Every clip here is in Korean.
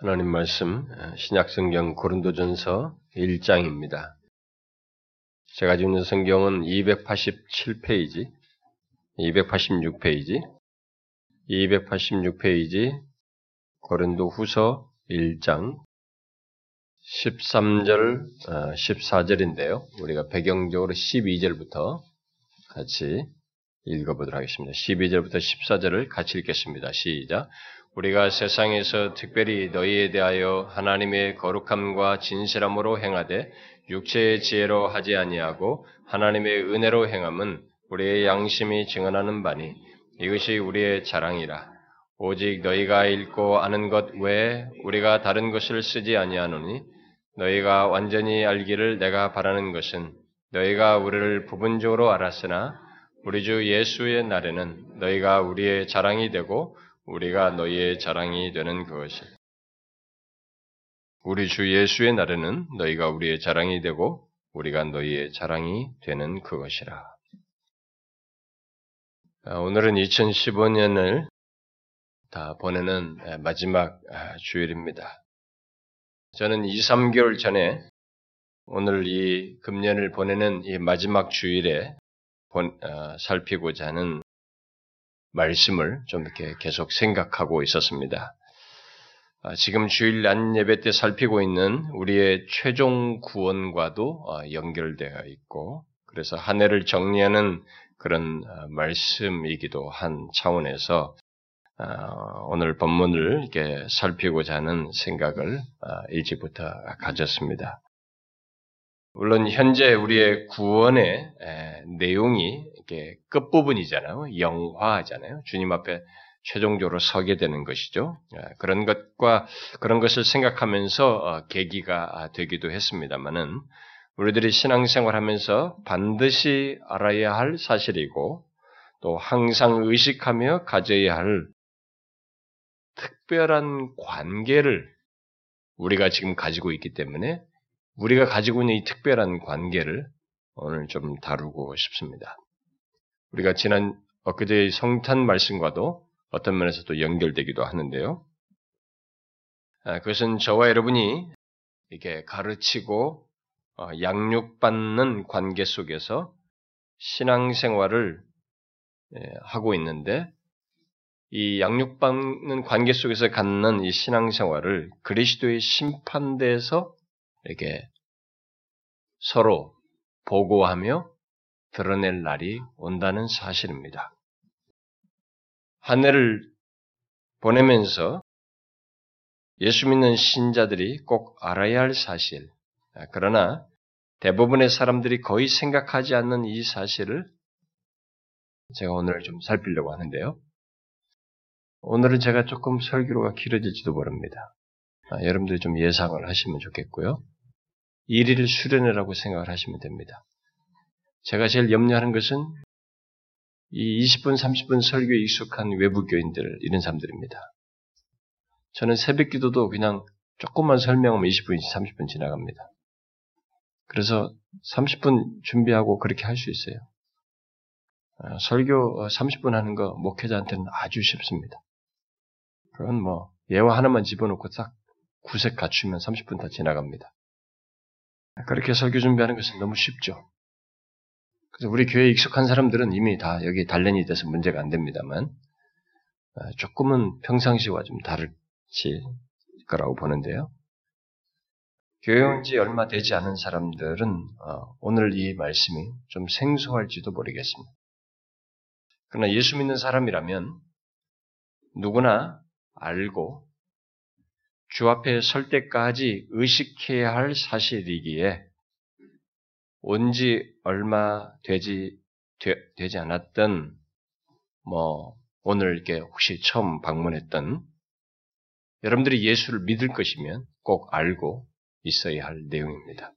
하나님 말씀 신약성경 고린도전서 1장입니다. 제가 지금 있는 성경은 287페이지, 286페이지, 286페이지 고린도 후서 1장 13절, 14절인데요. 우리가 배경적으로 12절부터 같이 읽어보도록 하겠습니다. 12절부터 14절을 같이 읽겠습니다. 시작. 우리가 세상에서 특별히 너희에 대하여 하나님의 거룩함과 진실함으로 행하되 육체의 지혜로 하지 아니하고 하나님의 은혜로 행함은 우리의 양심이 증언하는 바니 이것이 우리의 자랑이라. 오직 너희가 읽고 아는 것 외에 우리가 다른 것을 쓰지 아니하노니 너희가 완전히 알기를 내가 바라는 것은 너희가 우리를 부분적으로 알았으나 우리 주 예수의 날에는 너희가 우리의 자랑이 되고 우리가 너희의 자랑이 되는 그것이. 우리 주 예수의 날에는 너희가 우리의 자랑이 되고 우리가 너희의 자랑이 되는 그것이라. 아, 오늘은 2015년을 다 보내는 마지막 아, 주일입니다. 저는 2, 3개월 전에 오늘 이 금년을 보내는 이 마지막 주일에 살피고자 하는 말씀을 좀 이렇게 계속 생각하고 있었습니다. 아, 지금 주일 난 예배 때 살피고 있는 우리의 최종 구원과도 어, 연결되어 있고, 그래서 한 해를 정리하는 그런 어, 말씀이기도 한 차원에서 어, 오늘 본문을 이렇게 살피고자 하는 생각을 일찍부터 가졌습니다. 물론 현재 우리의 구원의 내용이 이렇게 끝부분이잖아요. 영화잖아요. 주님 앞에 최종적으로 서게 되는 것이죠. 그런 것과 그런 것을 생각하면서 어, 계기가 되기도 했습니다만은 우리들이 신앙생활하면서 반드시 알아야 할 사실이고 또 항상 의식하며 가져야 할 특별한 관계를 우리가 지금 가지고 있기 때문에 우리가 가지고 있는 이 특별한 관계를 오늘 좀 다루고 싶습니다. 우리가 지난 엊그제의 성탄 말씀과도 어떤 면에서 도 연결되기도 하는데요. 아, 그것은 저와 여러분이 이렇게 가르치고 어, 양육받는 관계 속에서 신앙생활을 예, 하고 있는데 이 양육받는 관계 속에서 갖는 이 신앙생활을 그리스도의 심판대에서 이렇게 서로 보고하며 드러낼 날이 온다는 사실입니다. 한 해를 보내면서 예수 믿는 신자들이 꼭 알아야 할 사실, 그러나 대부분의 사람들이 거의 생각하지 않는 이 사실을 제가 오늘 좀 살피려고 하는데요. 오늘은 제가 조금 설교가 길어질지도 모릅니다. 아, 여러분들이 좀 예상을 하시면 좋겠고요. 일일을 수련회라고 생각을 하시면 됩니다. 제가 제일 염려하는 것은 이 20분, 30분 설교에 익숙한 외부 교인들, 이런 사람들입니다. 저는 새벽 기도도 그냥 조금만 설명하면 20분, 30분 지나갑니다. 그래서 30분 준비하고 그렇게 할 수 있어요. 아, 설교 30분 하는 거 목회자한테는 아주 쉽습니다. 그건 뭐 예화 하나만 집어넣고 딱 구색 갖추면 30분 다 지나갑니다. 그렇게 설교 준비하는 것은 너무 쉽죠. 그래서 우리 교회에 익숙한 사람들은 이미 다 여기 단련이 돼서 문제가 안 됩니다만 어, 조금은 평상시와 좀 다를지 거라고 보는데요. 교회 온 지 얼마 되지 않은 사람들은 어, 오늘 이 말씀이 좀 생소할지도 모르겠습니다. 그러나 예수 믿는 사람이라면 누구나 알고 주 앞에 설 때까지 의식해야 할 사실이기에 온 지 얼마 되지, 되, 지 않았던, 뭐, 오늘 이렇게 혹시 처음 방문했던 여러분들이 예수를 믿을 것이면 꼭 알고 있어야 할 내용입니다.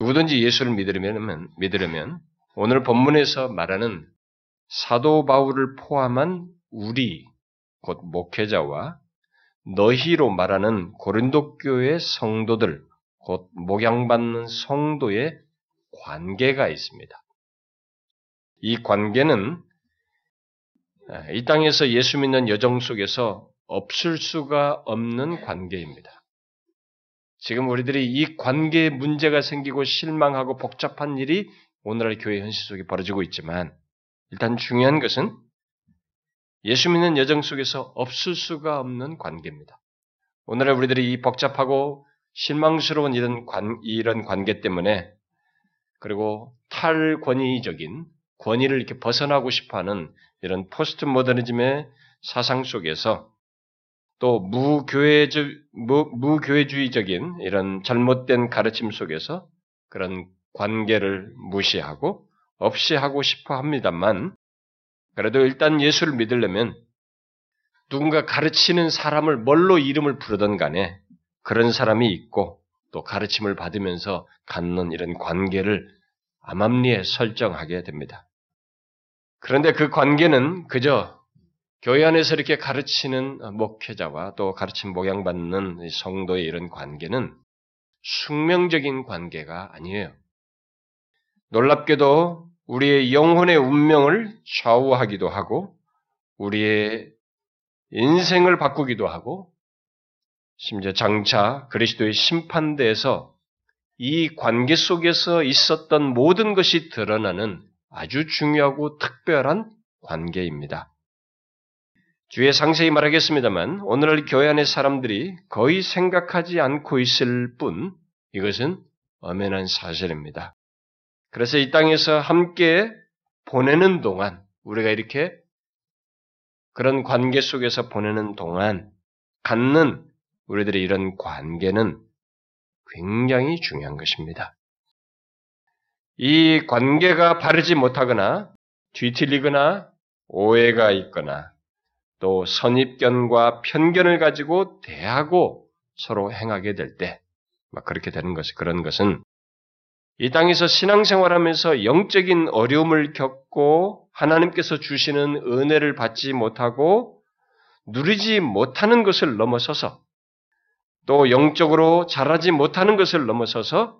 누구든지 예수를 믿으려면, 믿으려면 오늘 본문에서 말하는 사도 바울을 포함한 우리, 곧 목회자와 너희로 말하는 고린도 교회 성도들, 곧 목양받는 성도의 관계가 있습니다. 이 관계는 이 땅에서 예수 믿는 여정 속에서 없을 수가 없는 관계입니다. 지금 우리들이 이 관계에 문제가 생기고 실망하고 복잡한 일이 오늘날 교회 현실 속에 벌어지고 있지만 일단 중요한 것은 예수 믿는 여정 속에서 없을 수가 없는 관계입니다. 오늘날 우리들이 이 복잡하고 실망스러운 이런 관, 이런 관계 때문에 그리고 탈권위적인 권위를 이렇게 벗어나고 싶어하는 이런 포스트 모더니즘의 사상 속에서 또 무교회주, 무, 무교회주의적인 이런 잘못된 가르침 속에서 그런 관계를 무시하고 없이 하고 싶어 합니다만 그래도 일단 예수를 믿으려면 누군가 가르치는 사람을 뭘로 이름을 부르던 간에 그런 사람이 있고 또 가르침을 받으면서 갖는 이런 관계를 암암리에 설정하게 됩니다. 그런데 그 관계는 그저 교회 안에서 이렇게 가르치는 목회자와 또 가르침 목양받는 성도의 이런 관계는 숙명적인 관계가 아니에요. 놀랍게도 우리의 영혼의 운명을 좌우하기도 하고 우리의 인생을 바꾸기도 하고 심지어 장차 그리스도의 심판대에서 이 관계 속에서 있었던 모든 것이 드러나는 아주 중요하고 특별한 관계입니다. 뒤에 상세히 말하겠습니다만 오늘날 교회 안의 사람들이 거의 생각하지 않고 있을 뿐 이것은 엄연한 사실입니다. 그래서 이 땅에서 함께 보내는 동안 우리가 이렇게 그런 관계 속에서 보내는 동안 갖는 우리들의 이런 관계는 굉장히 중요한 것입니다. 이 관계가 바르지 못하거나 뒤틀리거나 오해가 있거나 또 선입견과 편견을 가지고 대하고 서로 행하게 될 때, 막 그렇게 되는 것이 그런 것은 이 땅에서 신앙생활하면서 영적인 어려움을 겪고 하나님께서 주시는 은혜를 받지 못하고 누리지 못하는 것을 넘어서서 또 영적으로 자라지 못하는 것을 넘어서서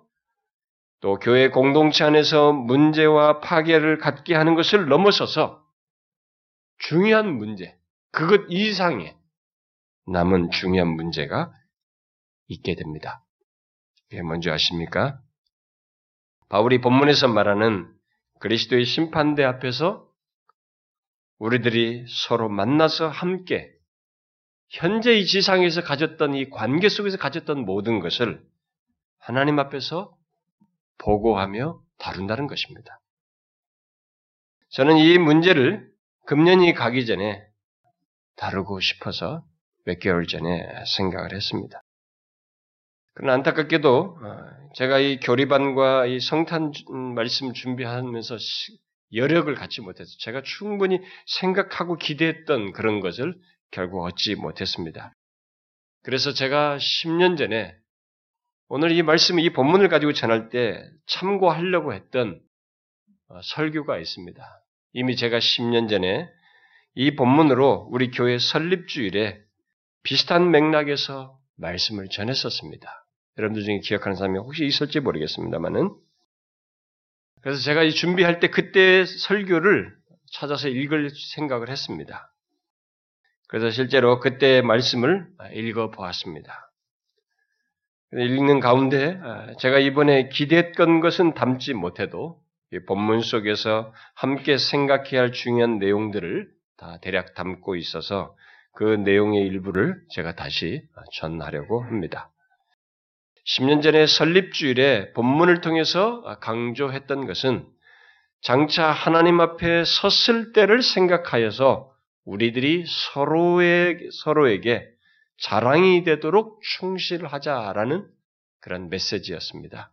또 교회 공동체 안에서 문제와 파괴를 갖게 하는 것을 넘어서서 중요한 문제, 그것 이상의 남은 중요한 문제가 있게 됩니다. 이게 뭔지 아십니까? 바울이 본문에서 말하는 그리스도의 심판대 앞에서 우리들이 서로 만나서 함께 현재 이 지상에서 가졌던 이 관계 속에서 가졌던 모든 것을 하나님 앞에서 보고하며 다룬다는 것입니다. 저는 이 문제를 금년이 가기 전에 다루고 싶어서 몇 개월 전에 생각을 했습니다. 그러나 안타깝게도 어, 제가 이 교리반과 이 성탄 말씀 준비하면서 여력을 갖지 못해서 제가 충분히 생각하고 기대했던 그런 것을 결국 얻지 못했습니다. 그래서 제가 10년 전에 오늘 이 말씀, 이 본문을 가지고 전할 때 참고하려고 했던 어, 설교가 있습니다. 이미 제가 10년 전에 이 본문으로 우리 교회 설립주일에 비슷한 맥락에서 말씀을 전했었습니다. 여러분들 중에 기억하는 사람이 혹시 있을지 모르겠습니다만은 그래서 제가 이 준비할 때 그때 설교를 찾아서 읽을 생각을 했습니다. 그래서 실제로 그때 말씀을 읽어 보았습니다. 읽는 가운데 아, 제가 이번에 기대했던 것은 담지 못해도 본문 속에서 함께 생각해야 할 중요한 내용들을 다 대략 담고 있어서 그 내용의 일부를 제가 다시 전하려고 합니다. 10년 전에 설립주일에 본문을 통해서 강조했던 것은 장차 하나님 앞에 섰을 때를 생각하여서 우리들이 서로의, 서로에게 자랑이 되도록 충실하자라는 그런 메시지였습니다.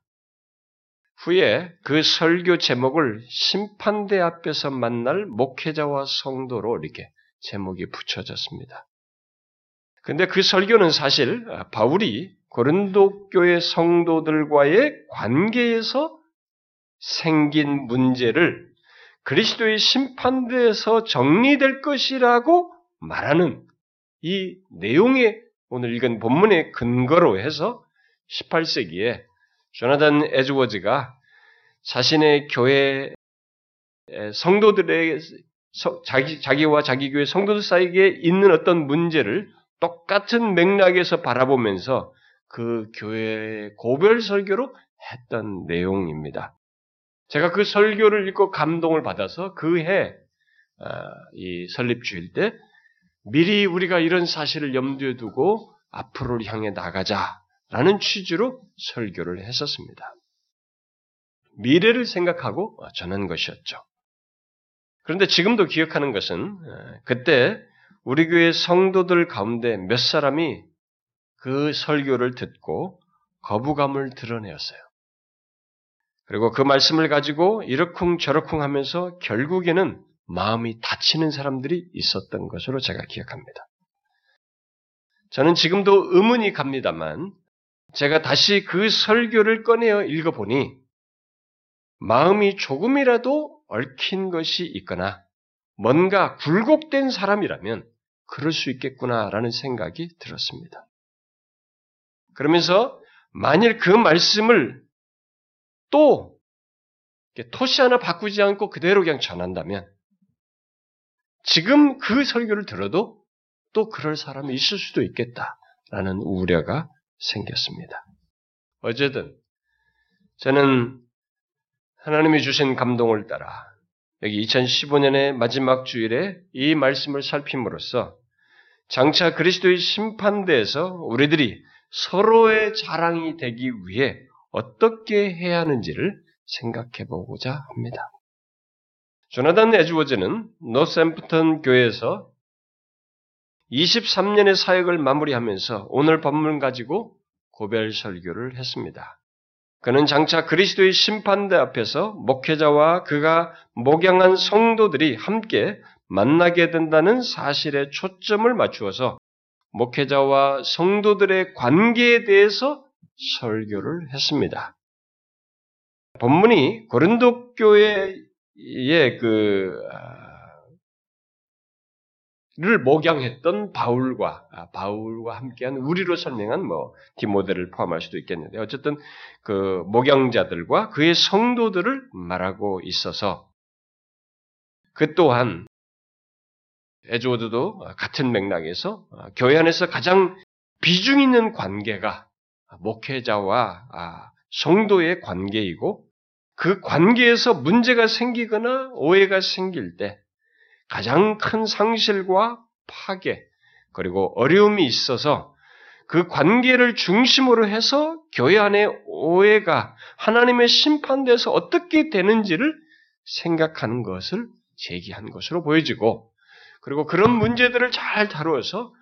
후에 그 설교 제목을 심판대 앞에서 만날 목회자와 성도로 이렇게 제목이 붙여졌습니다. 근데 그 설교는 사실 바울이 고린도 교회 성도들과의 관계에서 생긴 문제를 그리스도의 심판대에서 정리될 것이라고 말하는 이 내용의 오늘 읽은 본문의 근거로 해서 18세기에 조나단 에즈워즈가 자신의 교회 성도들의 자기, 자기와 자기 교회 성도들 사이에 있는 어떤 문제를 똑같은 맥락에서 바라보면서 그 교회의 고별 설교로 했던 내용입니다. 제가 그 설교를 읽고 감동을 받아서 그해 아, 이 설립주일 때 미리 우리가 이런 사실을 염두에 두고 앞으로를 향해 나가자라는 취지로 설교를 했었습니다. 미래를 생각하고 전한 것이었죠. 그런데 지금도 기억하는 것은 그때 우리 교회 성도들 가운데 몇 사람이 그 설교를 듣고 거부감을 드러내었어요. 그리고 그 말씀을 가지고 이러쿵 저러쿵 하면서 결국에는 마음이 다치는 사람들이 있었던 것으로 제가 기억합니다. 저는 지금도 의문이 갑니다만 제가 다시 그 설교를 꺼내어 읽어보니 마음이 조금이라도 얽힌 것이 있거나 뭔가 굴곡된 사람이라면 그럴 수 있겠구나라는 생각이 들었습니다. 그러면서 만일 그 말씀을 또 토시 하나 바꾸지 않고 그대로 그냥 전한다면 지금 그 설교를 들어도 또 그럴 사람이 있을 수도 있겠다라는 우려가 생겼습니다. 어쨌든 저는 하나님이 주신 감동을 따라 여기 2015년의 마지막 주일에 이 말씀을 살핌으로써 장차 그리스도의 심판대에서 우리들이 서로의 자랑이 되기 위해 어떻게 해야 하는지를 생각해 보고자 합니다. 조나단 에즈워즈는 노샘프턴 교회에서 23년의 사역을 마무리하면서 오늘 본문 가지고 고별 설교를 했습니다. 그는 장차 그리스도의 심판대 앞에서 목회자와 그가 목양한 성도들이 함께 만나게 된다는 사실에 초점을 맞추어서 목회자와 성도들의 관계에 대해서 설교를 했습니다. 본문이 고린도 교회의 그 아, 를 목양했던 바울과 아, 바울과 함께한 우리로 설명한 뭐 디모데를 포함할 수도 있겠는데 어쨌든 그 목양자들과 그의 성도들을 말하고 있어서 그 또한 에즈워드도 같은 맥락에서 아, 교회 안에서 가장 비중 있는 관계가 목회자와 아, 성도의 관계이고 그 관계에서 문제가 생기거나 오해가 생길 때 가장 큰 상실과 파괴, 그리고 어려움이 있어서 그 관계를 중심으로 해서 교회 안에 오해가 하나님의 심판대에서 어떻게 되는지를 생각하는 것을 제기한 것으로 보여지고, 그리고 그런 문제들을 잘 다루어서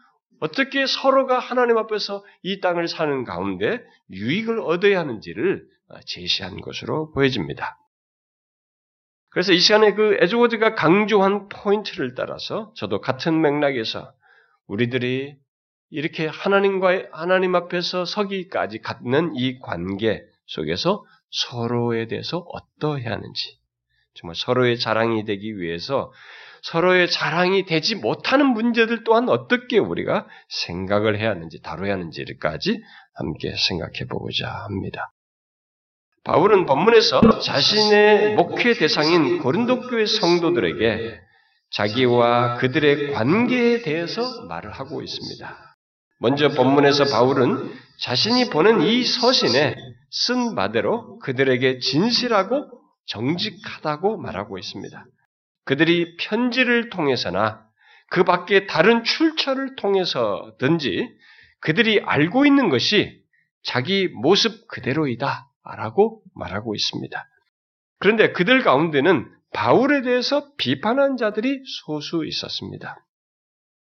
어떻게 서로가 하나님 앞에서 이 땅을 사는 가운데 유익을 얻어야 하는지를 제시한 것으로 보여집니다. 그래서 이 시간에 그 에즈워드가 강조한 포인트를 따라서 저도 같은 맥락에서 우리들이 이렇게 하나님과 하나님 앞에서 서기까지 갖는 이 관계 속에서 서로에 대해서 어떠해야 하는지 정말 서로의 자랑이 되기 위해서 서로의 자랑이 되지 못하는 문제들 또한 어떻게 우리가 생각을 해야 하는지 다뤄야 하는지까지 함께 생각해 보고자 합니다. 바울은 본문에서 자신의 목회 대상인 고린도 교회 성도들에게 자기와 그들의 관계에 대해서 말을 하고 있습니다. 먼저 본문에서 바울은 자신이 보는 이 서신에 쓴 바대로 그들에게 진실하고 정직하다고 말하고 있습니다. 그들이 편지를 통해서나 그 밖에 다른 출처를 통해서든지 그들이 알고 있는 것이 자기 모습 그대로이다 라고 말하고 있습니다. 그런데 그들 가운데는 바울에 대해서 비판한 자들이 소수 있었습니다.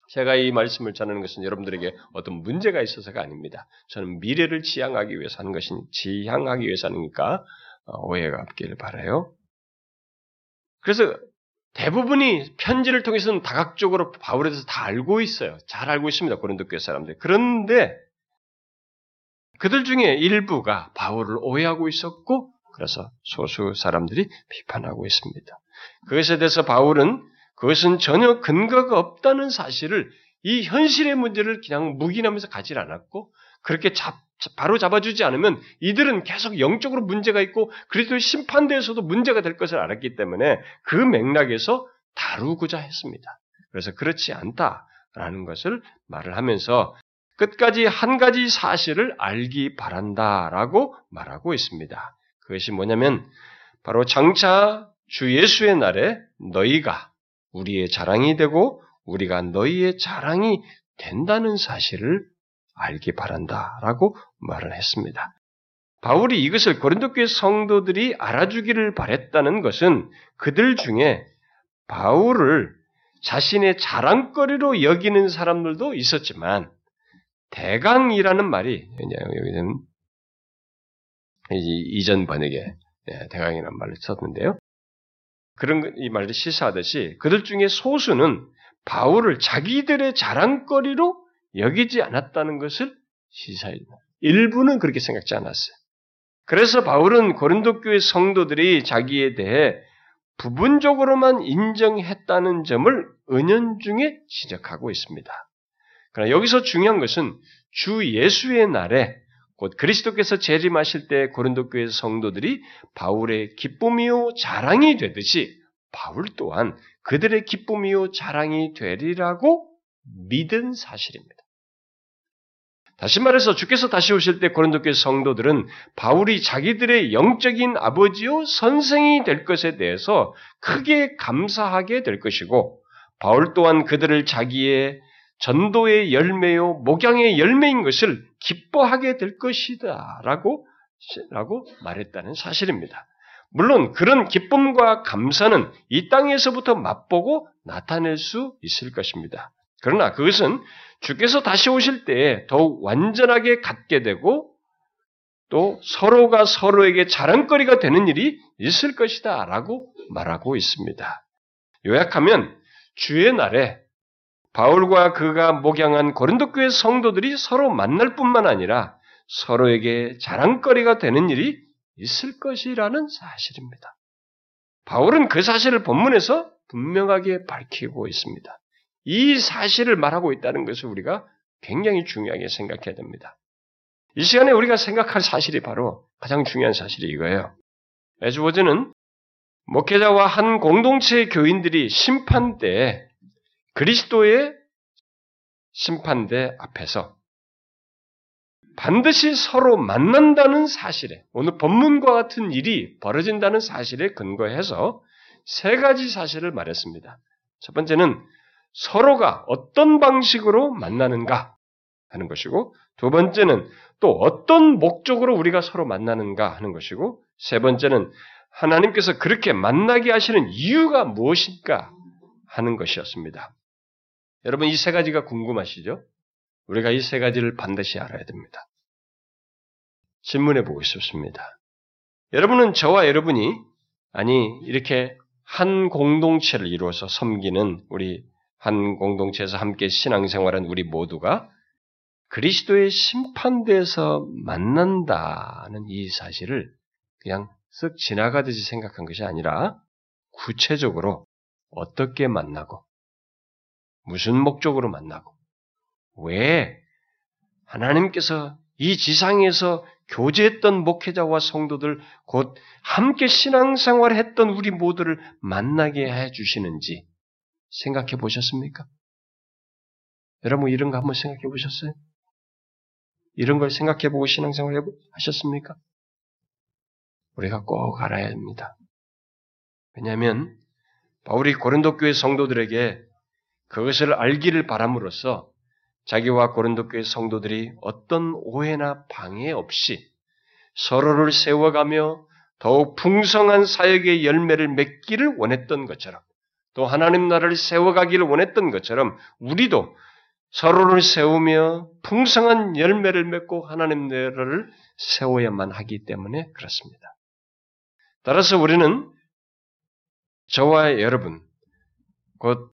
제가 이 말씀을 전하는 것은 여러분들에게 어떤 문제가 있어서가 아닙니다. 저는 미래를 지향하기 위해서 하는 것이 지향하기 위해서 하니까 어, 오해가 없기를 바라요. 그래서 대부분이 편지를 통해서는 다각적으로 바울에 대해서 다 알고 있어요. 잘 알고 있습니다. 고린도 교회 사람들. 그런데 그들 중에 일부가 바울을 오해하고 있었고 그래서 소수 사람들이 비판하고 있습니다. 그것에 대해서 바울은 그것은 전혀 근거가 없다는 사실을 이 현실의 문제를 그냥 묵인하면서 가지 않았고 그렇게 잡, 바로 잡아주지 않으면 이들은 계속 영적으로 문제가 있고 그리스도의 심판대에서도 문제가 될 것을 알았기 때문에 그 맥락에서 다루고자 했습니다. 그래서 그렇지 않다. 라는 것을 말을 하면서 끝까지 한 가지 사실을 알기 바란다라고 말하고 있습니다. 그것이 뭐냐면 바로 장차 주 예수의 날에 너희가 우리의 자랑이 되고 우리가 너희의 자랑이 된다는 사실을 알기 바란다 라고 말을 했습니다. 바울이 이것을 고린도 교회 성도들이 알아주기를 바랬다는 것은 그들 중에 바울을 자신의 자랑거리로 여기는 사람들도 있었지만 대강이라는 말이 여기는 이전 번역에 예, 대강이라는 말을 썼는데요. 그런 이 말을 시사하듯이 그들 중에 소수는 바울을 자기들의 자랑거리로 여기지 않았다는 것을 시사합니다. 일부는 그렇게 생각지 않았어요. 그래서 바울은 고린도 교회 성도들이 자기에 대해 부분적으로만 인정했다는 점을 은연중에 지적하고 있습니다. 그러나 여기서 중요한 것은 주 예수의 날에 곧 그리스도께서 재림하실 때 고린도 교회 성도들이 바울의 기쁨이요 자랑이 되듯이 바울 또한 그들의 기쁨이요 자랑이 되리라고 믿은 사실입니다. 다시 말해서 주께서 다시 오실 때 고린도 교회 성도들은 바울이 자기들의 영적인 아버지요 선생이 될 것에 대해서 크게 감사하게 될 것이고 바울 또한 그들을 자기의 전도의 열매요 목양의 열매인 것을 기뻐하게 될 것이다라고 라고 말했다는 사실입니다. 물론 그런 기쁨과 감사는 이 땅에서부터 맛보고 나타낼 수 있을 것입니다. 그러나 그것은 주께서 다시 오실 때 더욱 완전하게 갖게 되고 또 서로가 서로에게 자랑거리가 되는 일이 있을 것이다 라고 말하고 있습니다. 요약하면 주의 날에 바울과 그가 목양한 고린도 교회 성도들이 서로 만날 뿐만 아니라 서로에게 자랑거리가 되는 일이 있을 것이라는 사실입니다. 바울은 그 사실을 본문에서 분명하게 밝히고 있습니다. 이 사실을 말하고 있다는 것을 우리가 굉장히 중요하게 생각해야 됩니다. 이 시간에 우리가 생각할 사실이 바로 가장 중요한 사실이 이거예요. 에즈워즈는 목회자와 한 공동체의 교인들이 심판 때 그리스도의 심판대 앞에서 반드시 서로 만난다는 사실에 오늘 본문과 같은 일이 벌어진다는 사실에 근거해서 세 가지 사실을 말했습니다. 첫 번째는 서로가 어떤 방식으로 만나는가 하는 것이고 두 번째는 또 어떤 목적으로 우리가 서로 만나는가 하는 것이고 세 번째는 하나님께서 그렇게 만나게 하시는 이유가 무엇인가 하는 것이었습니다. 여러분 이 세 가지가 궁금하시죠? 우리가 이 세 가지를 반드시 알아야 됩니다. 질문해 보고 싶습니다. 여러분은 저와 여러분이 아니 이렇게 한 공동체를 이루어서 섬기는 우리 한 공동체에서 함께 신앙생활한 우리 모두가 그리스도의 심판대에서 만난다는 이 사실을 그냥 쓱 지나가듯이 생각한 것이 아니라 구체적으로 어떻게 만나고 무슨 목적으로 만나고 왜 하나님께서 이 지상에서 교제했던 목회자와 성도들 곧 함께 신앙생활 했던 우리 모두를 만나게 해 주시는지 생각해 보셨습니까? 여러분 이런 거 한번 생각해 보셨어요? 이런 걸 생각해 보고 신앙생활 하셨습니까? 우리가 꼭 알아야 합니다. 왜냐하면 바울이 고린도 교회 성도들에게 그것을 알기를 바람으로써 자기와 고린도 교회 성도들이 어떤 오해나 방해 없이 서로를 세워가며 더욱 풍성한 사역의 열매를 맺기를 원했던 것처럼 또 하나님 나라를 세워가기를 원했던 것처럼 우리도 서로를 세우며 풍성한 열매를 맺고 하나님 나라를 세워야만 하기 때문에 그렇습니다. 따라서 우리는 저와 여러분, 곧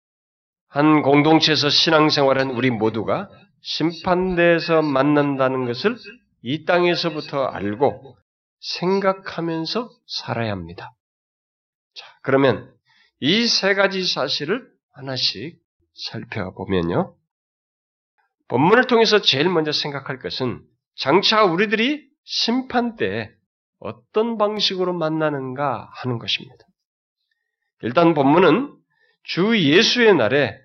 한 공동체에서 신앙생활한 우리 모두가 심판대에서 만난다는 것을 이 땅에서부터 알고 생각하면서 살아야 합니다. 자, 그러면 이 세 가지 사실을 하나씩 살펴보면요. 본문을 통해서 제일 먼저 생각할 것은 장차 우리들이 심판 때 어떤 방식으로 만나는가 하는 것입니다. 일단 본문은 주 예수의 날에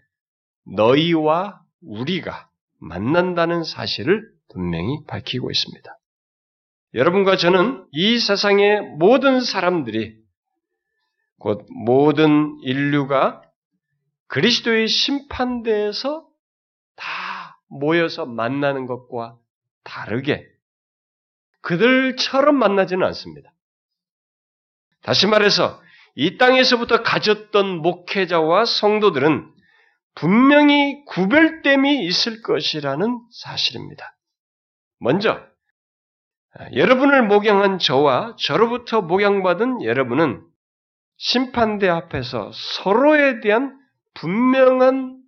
너희와 우리가 만난다는 사실을 분명히 밝히고 있습니다. 여러분과 저는 이 세상의 모든 사람들이 곧 모든 인류가 그리스도의 심판대에서 다 모여서 만나는 것과 다르게 그들처럼 만나지는 않습니다. 다시 말해서 이 땅에서부터 가졌던 목회자와 성도들은 분명히 구별됨이 있을 것이라는 사실입니다. 먼저 여러분을 목양한 저와 저로부터 목양받은 여러분은 심판대 앞에서 서로에 대한 분명한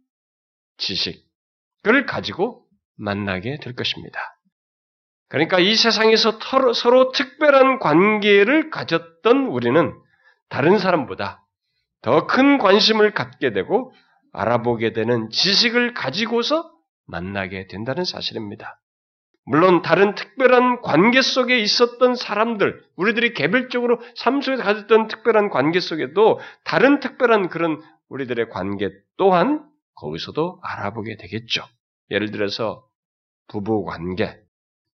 지식을 가지고 만나게 될 것입니다. 그러니까 이 세상에서 서로 특별한 관계를 가졌던 우리는 다른 사람보다 더 큰 관심을 갖게 되고 알아보게 되는 지식을 가지고서 만나게 된다는 사실입니다. 물론 다른 특별한 관계 속에 있었던 사람들, 우리들이 개별적으로 삶 속에서 가졌던 특별한 관계 속에도 다른 특별한 그런 우리들의 관계 또한 거기서도 알아보게 되겠죠. 예를 들어서 부부 관계,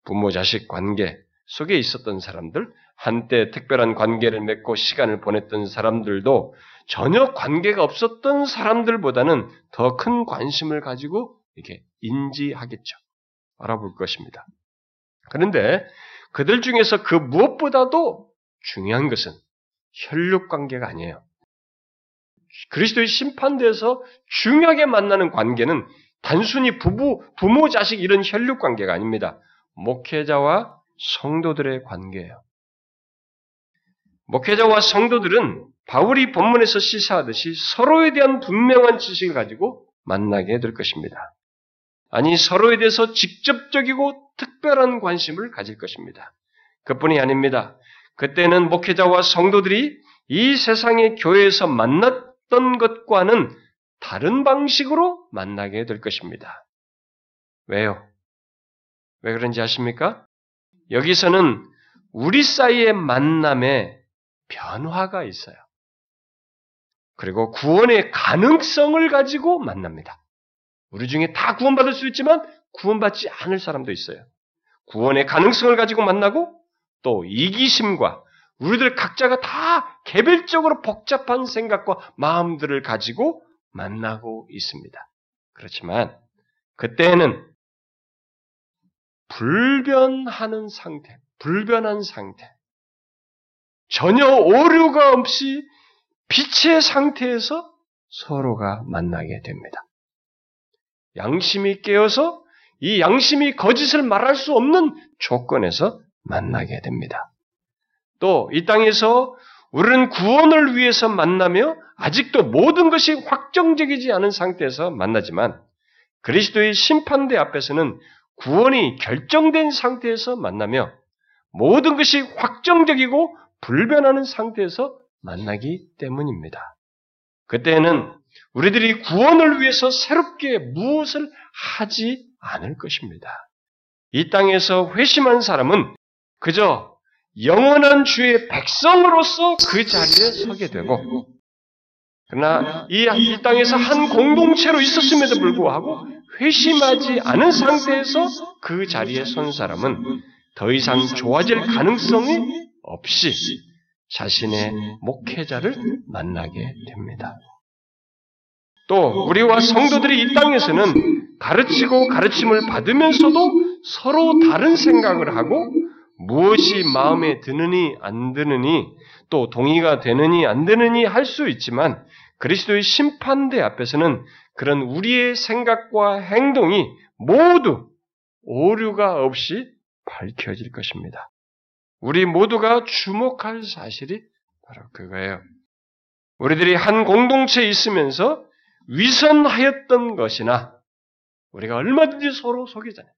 부모 자식 관계 속에 있었던 사람들, 한때 특별한 관계를 맺고 시간을 보냈던 사람들도 전혀 관계가 없었던 사람들보다는 더 큰 관심을 가지고 이렇게 인지하겠죠. 알아볼 것입니다. 그런데 그들 중에서 그 무엇보다도 중요한 것은 혈육 관계가 아니에요. 그리스도의 심판대에서 중요하게 만나는 관계는 단순히 부부, 부모, 자식 이런 혈육 관계가 아닙니다. 목회자와 성도들의 관계예요. 목회자와 성도들은 바울이 본문에서 시사하듯이 서로에 대한 분명한 지식을 가지고 만나게 될 것입니다. 아니 서로에 대해서 직접적이고 특별한 관심을 가질 것입니다. 그뿐이 아닙니다. 그때는 목회자와 성도들이 이 세상의 교회에서 만났던 것과는 다른 방식으로 만나게 될 것입니다. 왜요? 왜 그런지 아십니까? 여기서는 우리 사이의 만남에 변화가 있어요. 그리고 구원의 가능성을 가지고 만납니다. 우리 중에 다 구원받을 수 있지만 구원받지 않을 사람도 있어요. 구원의 가능성을 가지고 만나고 또 이기심과 우리들 각자가 다 개별적으로 복잡한 생각과 마음들을 가지고 만나고 있습니다. 그렇지만 그때는 불변하는 상태, 불변한 상태, 전혀 오류가 없이 빛의 상태에서 서로가 만나게 됩니다. 양심이 깨어서 이 양심이 거짓을 말할 수 없는 조건에서 만나게 됩니다. 또 이 땅에서 우리는 구원을 위해서 만나며 아직도 모든 것이 확정적이지 않은 상태에서 만나지만 그리스도의 심판대 앞에서는 구원이 결정된 상태에서 만나며 모든 것이 확정적이고 불변하는 상태에서 만나기 때문입니다. 그때는 우리들이 구원을 위해서 새롭게 무엇을 하지 않을 것입니다. 이 땅에서 회심한 사람은 그저 영원한 주의 백성으로서 그 자리에 서게 되고, 그러나 이, 이 땅에서 한 공동체로 있었음에도 불구하고 회심하지 않은 상태에서 그 자리에 선 사람은 더 이상 좋아질 가능성이 없이 자신의 목회자를 만나게 됩니다. 또 우리와 성도들이 이 땅에서는 가르치고 가르침을 받으면서도 서로 다른 생각을 하고 무엇이 마음에 드느니 안 드느니 또 동의가 되느니 안 되느니 할 수 있지만 그리스도의 심판대 앞에서는 그런 우리의 생각과 행동이 모두 오류가 없이 밝혀질 것입니다. 우리 모두가 주목할 사실이 바로 그거예요. 우리들이 한 공동체에 있으면서 위선하였던 것이나 우리가 얼마든지 서로 속이잖아요.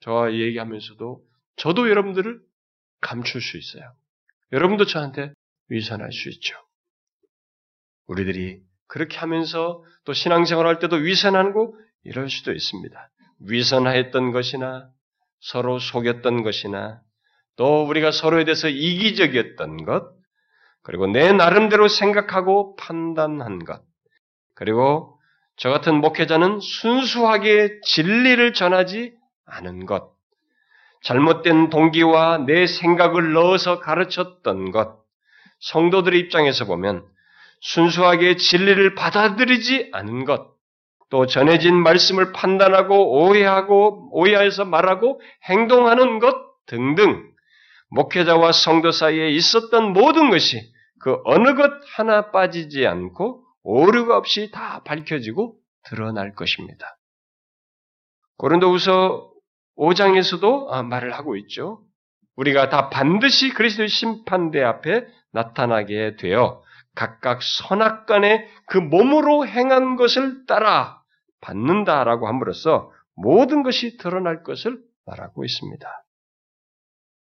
저와 얘기하면서도 저도 여러분들을 감출 수 있어요. 여러분도 저한테 위선할 수 있죠. 우리들이 그렇게 하면서 또 신앙생활 할 때도 위선하고 이럴 수도 있습니다. 위선하였던 것이나 서로 속였던 것이나 또 우리가 서로에 대해서 이기적이었던 것, 그리고 내 나름대로 생각하고 판단한 것, 그리고 저 같은 목회자는 순수하게 진리를 전하지 않은 것, 잘못된 동기와 내 생각을 넣어서 가르쳤던 것, 성도들의 입장에서 보면 순수하게 진리를 받아들이지 않은 것, 또 전해진 말씀을 판단하고 오해하고 오해해서 말하고 행동하는 것 등등 목회자와 성도 사이에 있었던 모든 것이 그 어느 것 하나 빠지지 않고 오류가 없이 다 밝혀지고 드러날 것입니다. 고린도후서 5장에서도 아, 말을 하고 있죠. 우리가 다 반드시 그리스도의 심판대 앞에 나타나게 되어 각각 선악간에 그 몸으로 행한 것을 따라 받는다라고 함으로써 모든 것이 드러날 것을 말하고 있습니다.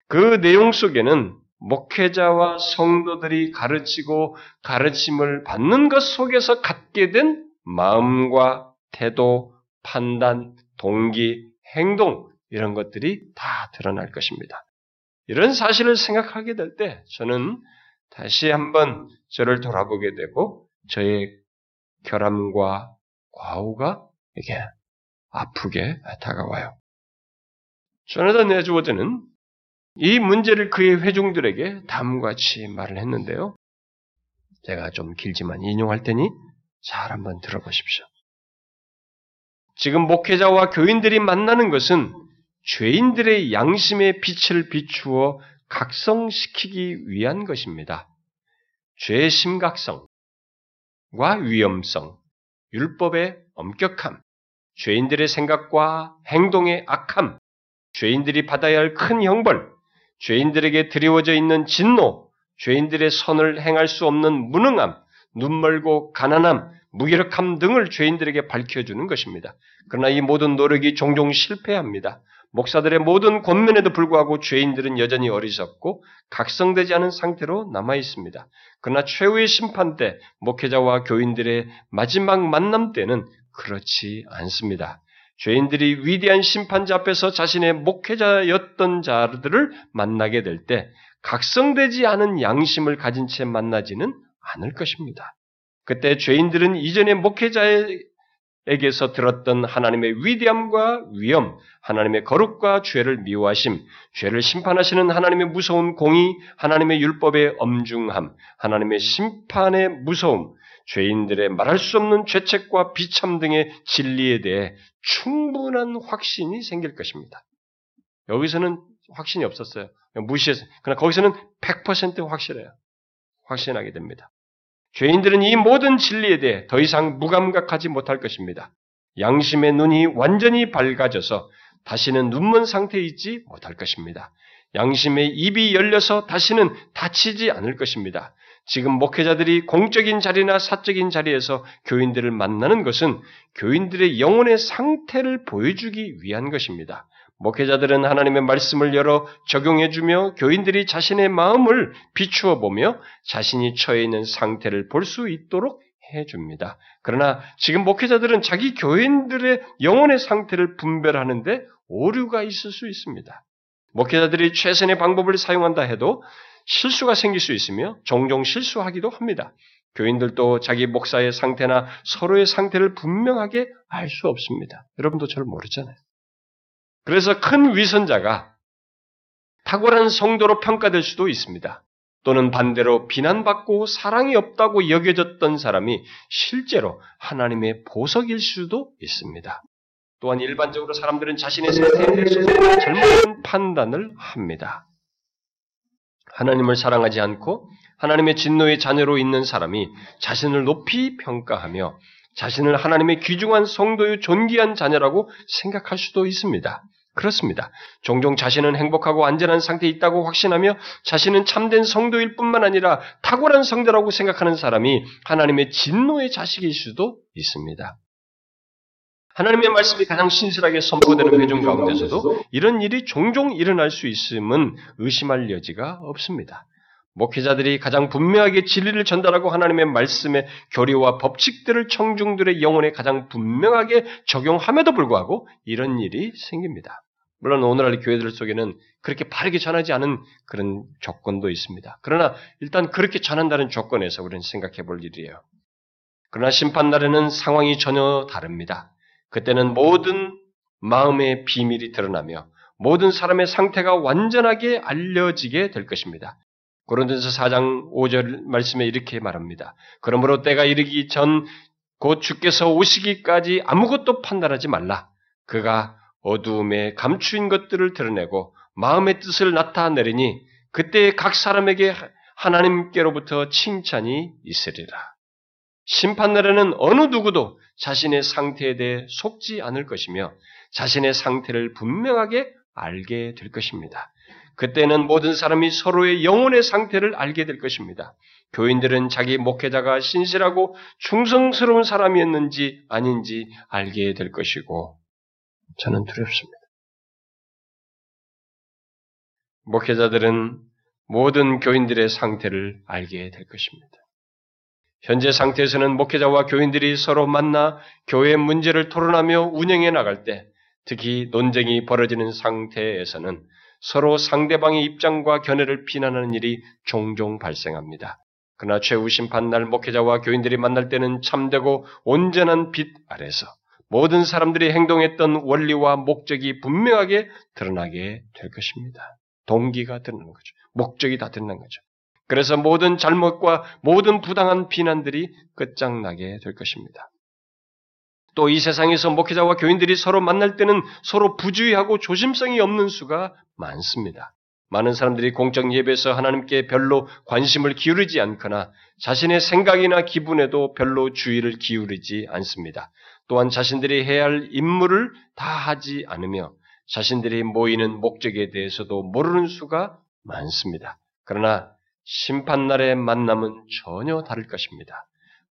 그 내용 속에는 목회자와 성도들이 가르치고 가르침을 받는 것 속에서 갖게 된 마음과 태도, 판단, 동기, 행동 이런 것들이 다 드러날 것입니다. 이런 사실을 생각하게 될 때 저는 다시 한번 저를 돌아보게 되고 저의 결함과 과오가 이게 아프게 다가와요. 조나단 에즈워드는 이 문제를 그의 회중들에게 다음같이 말을 했는데요. 제가 좀 길지만 인용할 테니 잘 한번 들어보십시오. 지금 목회자와 교인들이 만나는 것은 죄인들의 양심의 빛을 비추어 각성시키기 위한 것입니다. 죄의 심각성과 위험성, 율법의 엄격함, 죄인들의 생각과 행동의 악함, 죄인들이 받아야 할 큰 형벌, 죄인들에게 드리워져 있는 진노, 죄인들의 선을 행할 수 없는 무능함, 눈멀고 가난함, 무기력함 등을 죄인들에게 밝혀주는 것입니다. 그러나 이 모든 노력이 종종 실패합니다. 목사들의 모든 권면에도 불구하고 죄인들은 여전히 어리석고 각성되지 않은 상태로 남아 있습니다. 그러나 최후의 심판 때 목회자와 교인들의 마지막 만남 때는 그렇지 않습니다. 죄인들이 위대한 심판자 앞에서 자신의 목회자였던 자들을 만나게 될 때 각성되지 않은 양심을 가진 채 만나지는 않을 것입니다. 그때 죄인들은 이전의 목회자의 에게서 들었던 하나님의 위대함과 위엄, 하나님의 거룩과 죄를 미워하심, 죄를 심판하시는 하나님의 무서운 공의, 하나님의 율법의 엄중함, 하나님의 심판의 무서움, 죄인들의 말할 수 없는 죄책과 비참 등의 진리에 대해 충분한 확신이 생길 것입니다. 여기서는 확신이 없었어요. 무시해서. 그러나 거기서는 100% 확실해요. 확신하게 됩니다. 죄인들은 이 모든 진리에 대해 더 이상 무감각하지 못할 것입니다. 양심의 눈이 완전히 밝아져서 다시는 눈먼 상태에 있지 못할 것입니다. 양심의 입이 열려서 다시는 다치지 않을 것입니다. 지금 목회자들이 공적인 자리나 사적인 자리에서 교인들을 만나는 것은 교인들의 영혼의 상태를 보여주기 위한 것입니다. 목회자들은 하나님의 말씀을 열어 적용해주며 교인들이 자신의 마음을 비추어 보며 자신이 처해 있는 상태를 볼 수 있도록 해줍니다. 그러나 지금 목회자들은 자기 교인들의 영혼의 상태를 분별하는데 오류가 있을 수 있습니다. 목회자들이 최선의 방법을 사용한다 해도 실수가 생길 수 있으며 종종 실수하기도 합니다. 교인들도 자기 목사의 상태나 서로의 상태를 분명하게 알 수 없습니다. 여러분도 잘 모르잖아요. 그래서 큰 위선자가 탁월한 성도로 평가될 수도 있습니다. 또는 반대로 비난받고 사랑이 없다고 여겨졌던 사람이 실제로 하나님의 보석일 수도 있습니다. 또한 일반적으로 사람들은 자신의 상태에 대해서 잘못된 판단을 합니다. 하나님을 사랑하지 않고 하나님의 진노의 자녀로 있는 사람이 자신을 높이 평가하며 자신을 하나님의 귀중한 성도의 존귀한 자녀라고 생각할 수도 있습니다. 그렇습니다. 종종 자신은 행복하고 안전한 상태에 있다고 확신하며 자신은 참된 성도일 뿐만 아니라 탁월한 성도라고 생각하는 사람이 하나님의 진노의 자식일 수도 있습니다. 하나님의 말씀이 가장 신실하게 선포되는 회중 가운데서도 이런 일이 종종 일어날 수 있음은 의심할 여지가 없습니다. 목회자들이 가장 분명하게 진리를 전달하고 하나님의 말씀의 교리와 법칙들을 청중들의 영혼에 가장 분명하게 적용함에도 불구하고 이런 일이 생깁니다. 물론 오늘날 교회들 속에는 그렇게 바르게 전하지 않은 그런 조건도 있습니다. 그러나 일단 그렇게 전한다는 조건에서 우리는 생각해 볼 일이에요. 그러나 심판날에는 상황이 전혀 다릅니다. 그때는 모든 마음의 비밀이 드러나며 모든 사람의 상태가 완전하게 알려지게 될 것입니다. 고린도서 4장 5절 말씀에 이렇게 말합니다. 그러므로 때가 이르기 전 곧 주께서 오시기까지 아무것도 판단하지 말라. 그가 어두움에 감추인 것들을 드러내고 마음의 뜻을 나타내리니 그때 각 사람에게 하나님께로부터 칭찬이 있으리라. 심판날에는 어느 누구도 자신의 상태에 대해 속지 않을 것이며 자신의 상태를 분명하게 알게 될 것입니다. 그때는 모든 사람이 서로의 영혼의 상태를 알게 될 것입니다. 교인들은 자기 목회자가 신실하고 충성스러운 사람이었는지 아닌지 알게 될 것이고, 저는 두렵습니다. 목회자들은 모든 교인들의 상태를 알게 될 것입니다. 현재 상태에서는 목회자와 교인들이 서로 만나 교회 문제를 토론하며 운영해 나갈 때, 특히 논쟁이 벌어지는 상태에서는 서로 상대방의 입장과 견해를 비난하는 일이 종종 발생합니다. 그러나 최후 심판날 목회자와 교인들이 만날 때는 참되고 온전한 빛 아래서 모든 사람들이 행동했던 원리와 목적이 분명하게 드러나게 될 것입니다. 동기가 드러나는 거죠. 목적이 다 드러난 거죠. 그래서 모든 잘못과 모든 부당한 비난들이 끝장나게 될 것입니다. 또 이 세상에서 목회자와 교인들이 서로 만날 때는 서로 부주의하고 조심성이 없는 수가 많습니다. 많은 사람들이 공적 예배에서 하나님께 별로 관심을 기울이지 않거나 자신의 생각이나 기분에도 별로 주의를 기울이지 않습니다. 또한 자신들이 해야 할 임무를 다 하지 않으며 자신들이 모이는 목적에 대해서도 모르는 수가 많습니다. 그러나 심판날의 만남은 전혀 다를 것입니다.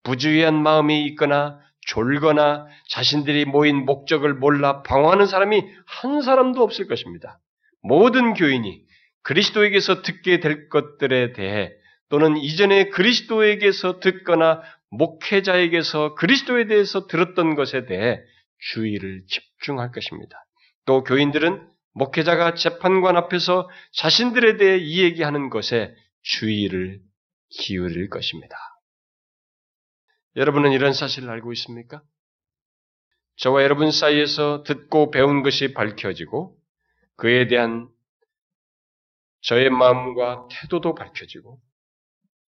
부주의한 마음이 있거나 졸거나 자신들이 모인 목적을 몰라 방황하는 사람이 한 사람도 없을 것입니다. 모든 교인이 그리스도에게서 듣게 될 것들에 대해 또는 이전에 그리스도에게서 듣거나 목회자에게서 그리스도에 대해서 들었던 것에 대해 주의를 집중할 것입니다. 또 교인들은 목회자가 재판관 앞에서 자신들에 대해 이야기하는 것에 주의를 기울일 것입니다. 여러분은 이런 사실을 알고 있습니까? 저와 여러분 사이에서 듣고 배운 것이 밝혀지고 그에 대한 저의 마음과 태도도 밝혀지고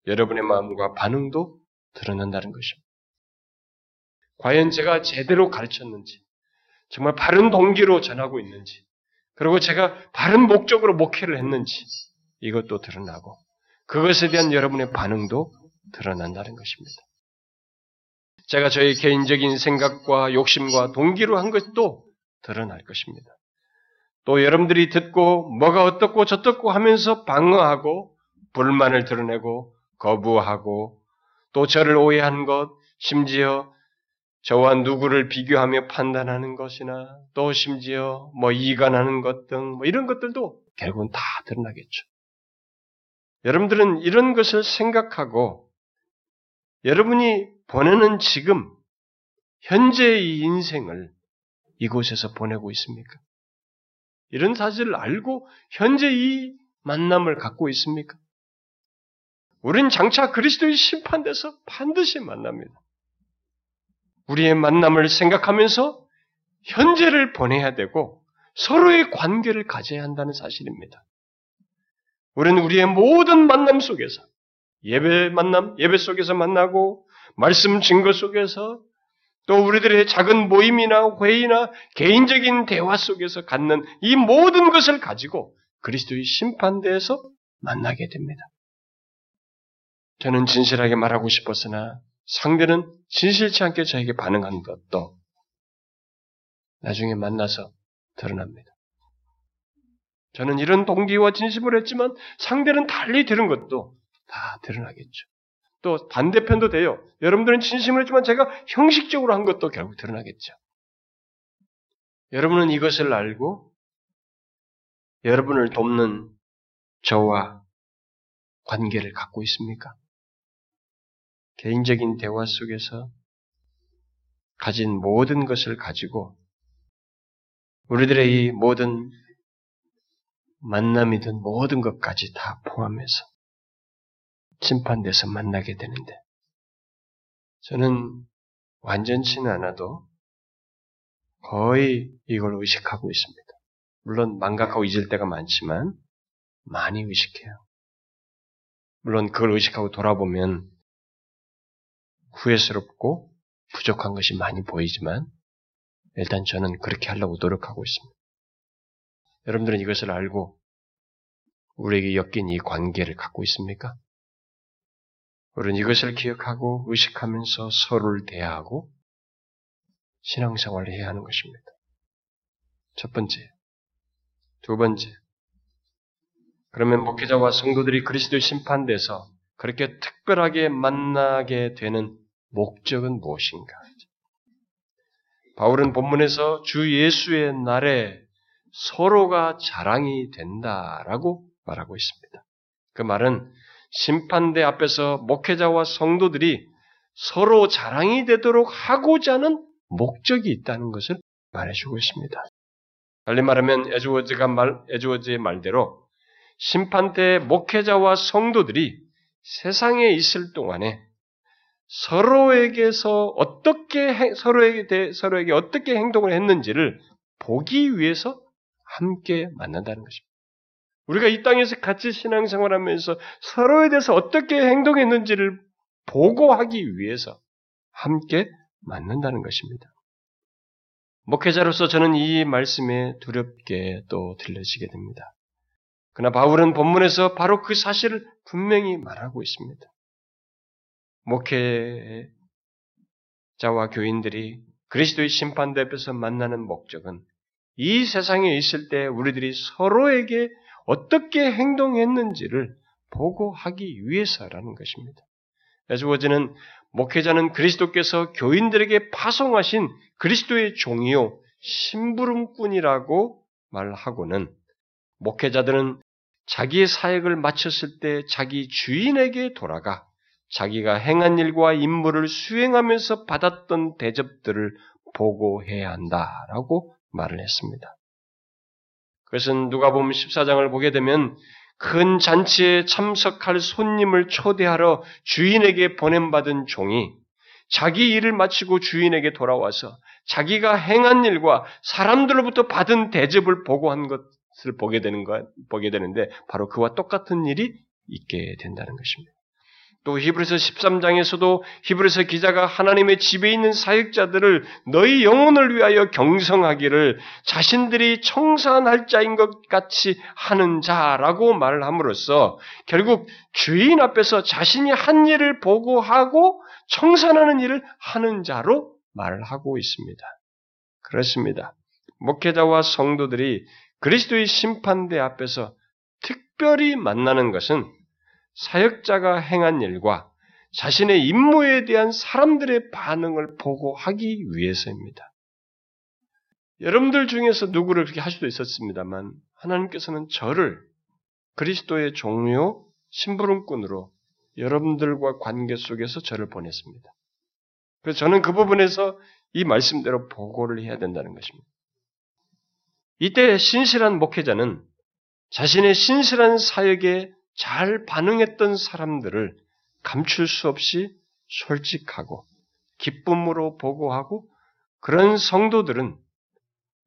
여러분의 마음과 반응도 드러난다는 것입니다. 과연 제가 제대로 가르쳤는지, 정말 바른 동기로 전하고 있는지, 그리고 제가 바른 목적으로 목회를 했는지 이것도 드러나고 그것에 대한 여러분의 반응도 드러난다는 것입니다. 제가 저의 개인적인 생각과 욕심과 동기로 한 것도 드러날 것입니다. 또 여러분들이 듣고 뭐가 어떻고 저떻고 하면서 방어하고 불만을 드러내고 거부하고 또 저를 오해한 것, 심지어 저와 누구를 비교하며 판단하는 것이나 또 심지어 뭐 이간하는 것 등 뭐 이런 것들도 결국은 다 드러나겠죠. 여러분들은 이런 것을 생각하고 여러분이 보내는 지금 현재의 인생을 이곳에서 보내고 있습니까? 이런 사실을 알고 현재 이 만남을 갖고 있습니까? 우린 장차 그리스도의 심판돼서 반드시 만납니다. 우리의 만남을 생각하면서 현재를 보내야 되고 서로의 관계를 가져야 한다는 사실입니다. 우리는 우리의 모든 만남 속에서 예배 만남, 예배 속에서 만나고 말씀 증거 속에서 또 우리들의 작은 모임이나 회의나 개인적인 대화 속에서 갖는 이 모든 것을 가지고 그리스도의 심판대에서 만나게 됩니다. 저는 진실하게 말하고 싶었으나 상대는 진실치 않게 저에게 반응한 것도 나중에 만나서 드러납니다. 저는 이런 동기와 진심을 했지만 상대는 달리 들은 것도 다 드러나겠죠. 또 반대편도 돼요. 여러분들은 진심을 했지만 제가 형식적으로 한 것도 결국 드러나겠죠. 여러분은 이것을 알고 여러분을 돕는 저와 관계를 갖고 있습니까? 개인적인 대화 속에서 가진 모든 것을 가지고 우리들의 이 모든 만남이든 모든 것까지 다 포함해서 심판돼서 만나게 되는데 저는 완전치는 않아도 거의 이걸 의식하고 있습니다. 물론 망각하고 잊을 때가 많지만 많이 의식해요. 물론 그걸 의식하고 돌아보면 후회스럽고 부족한 것이 많이 보이지만 일단 저는 그렇게 하려고 노력하고 있습니다. 여러분들은 이것을 알고 우리에게 엮인 이 관계를 갖고 있습니까? 우리는 이것을 기억하고 의식하면서 서로를 대하고 신앙생활을 해야 하는 것입니다. 첫 번째. 두 번째. 그러면 목회자와 성도들이 그리스도의 심판돼서 그렇게 특별하게 만나게 되는 목적은 무엇인가? 바울은 본문에서 주 예수의 날에 서로가 자랑이 된다라고 말하고 있습니다. 그 말은 심판대 앞에서 목회자와 성도들이 서로 자랑이 되도록 하고자 하는 목적이 있다는 것을 말해주고 있습니다. 달리 말하면 에즈워즈가 말, 에즈워즈의 말대로 심판 때 목회자와 성도들이 세상에 있을 동안에 서로에게서 어떻게 서로에게 대, 서로에게 어떻게 행동을 했는지를 보기 위해서 함께 만난다는 것입니다. 우리가 이 땅에서 같이 신앙생활하면서 서로에 대해서 어떻게 행동했는지를 보고하기 위해서 함께 만난다는 것입니다. 목회자로서 저는 이 말씀에 두렵게 또 들려지게 됩니다. 그러나 바울은 본문에서 바로 그 사실을 분명히 말하고 있습니다. 목회자와 교인들이 그리스도의 심판대 앞에서 만나는 목적은 이 세상에 있을 때 우리들이 서로에게 어떻게 행동했는지를 보고 하기 위해서라는 것입니다. 에즈워즈는 목회자는 그리스도께서 교인들에게 파송하신 그리스도의 종이요 심부름꾼이라고 말하고는 목회자들은 자기의 사역을 마쳤을 때 자기 주인에게 돌아가 자기가 행한 일과 임무를 수행하면서 받았던 대접들을 보고해야 한다라고 말을 했습니다. 그것은 누가 보면 14장을 보게 되면 큰 잔치에 참석할 손님을 초대하러 주인에게 보냄받은 종이 자기 일을 마치고 주인에게 돌아와서 자기가 행한 일과 사람들로부터 받은 대접을 보고한 것을 보게 되는 것, 보게 되는데 바로 그와 똑같은 일이 있게 된다는 것입니다. 또 히브리서 13장에서도 히브리서 기자가 하나님의 집에 있는 사역자들을 너희 영혼을 위하여 경성하기를 자신들이 청산할 자인 것 같이 하는 자라고 말을 함으로써 결국 주인 앞에서 자신이 한 일을 보고하고 청산하는 일을 하는 자로 말을 하고 있습니다. 그렇습니다. 목회자와 성도들이 그리스도의 심판대 앞에서 특별히 만나는 것은 사역자가 행한 일과 자신의 임무에 대한 사람들의 반응을 보고하기 위해서입니다. 여러분들 중에서 누구를 그렇게 할 수도 있었습니다만 하나님께서는 저를 그리스도의 종료 심부름꾼으로 여러분들과 관계 속에서 저를 보냈습니다. 그래서 저는 그 부분에서 이 말씀대로 보고를 해야 된다는 것입니다. 이때 신실한 목회자는 자신의 신실한 사역에 잘 반응했던 사람들을 감출 수 없이 솔직하고 기쁨으로 보고하고 그런 성도들은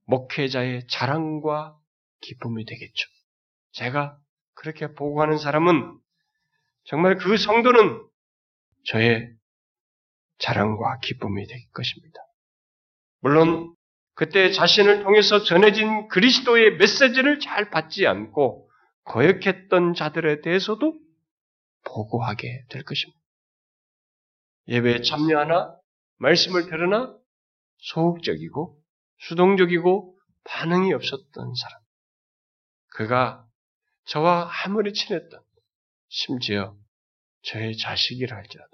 목회자의 자랑과 기쁨이 되겠죠. 제가 그렇게 보고하는 사람은 정말 그 성도는 저의 자랑과 기쁨이 될 것입니다. 물론 그때 자신을 통해서 전해진 그리스도의 메시지를 잘 받지 않고 거역했던 자들에 대해서도 보고하게 될 것입니다. 예배에 참여하나, 말씀을 들으나, 소극적이고, 수동적이고, 반응이 없었던 사람. 그가 저와 아무리 친했던, 심지어 저의 자식이라 할지라도,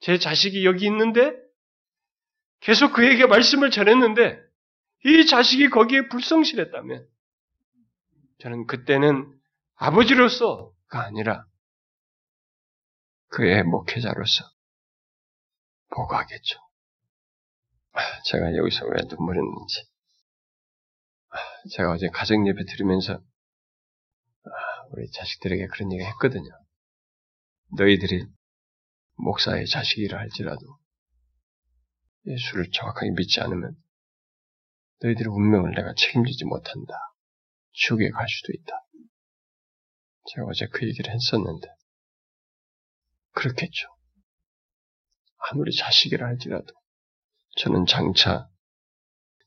제 자식이 여기 있는데, 계속 그에게 말씀을 전했는데, 이 자식이 거기에 불성실했다면, 저는 그때는 아버지로서가 아니라 그의 목회자로서 보고하겠죠. 아, 제가 여기서 왜 눈물이 났는지. 아, 제가 어제 가정 예배 들으면서 아, 우리 자식들에게 그런 얘기 했거든요. 너희들이 목사의 자식이라 할지라도 예수를 정확하게 믿지 않으면 너희들의 운명을 내가 책임지지 못한다. 지옥에 갈 수도 있다. 제가 어제 그 얘기를 했었는데 그렇겠죠. 아무리 자식이라 할지라도 저는 장차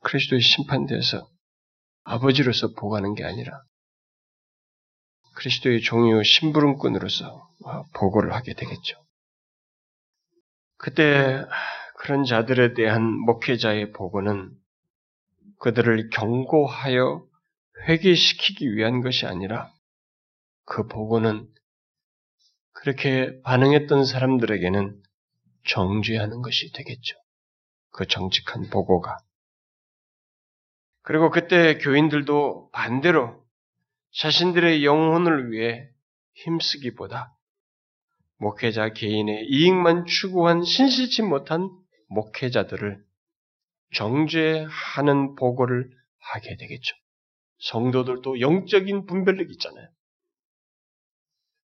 그리스도의 심판대에서 아버지로서 보고하는 게 아니라 그리스도의 종이요 심부름꾼으로서 보고를 하게 되겠죠. 그때 그런 자들에 대한 목회자의 보고는 그들을 경고하여 회개시키기 위한 것이 아니라 그 보고는 그렇게 반응했던 사람들에게는 정죄하는 것이 되겠죠. 그 정직한 보고가. 그리고 그때 교인들도 반대로 자신들의 영혼을 위해 힘쓰기보다 목회자 개인의 이익만 추구한 신실치 못한 목회자들을 정죄하는 보고를 하게 되겠죠. 성도들도 영적인 분별력이 있잖아요.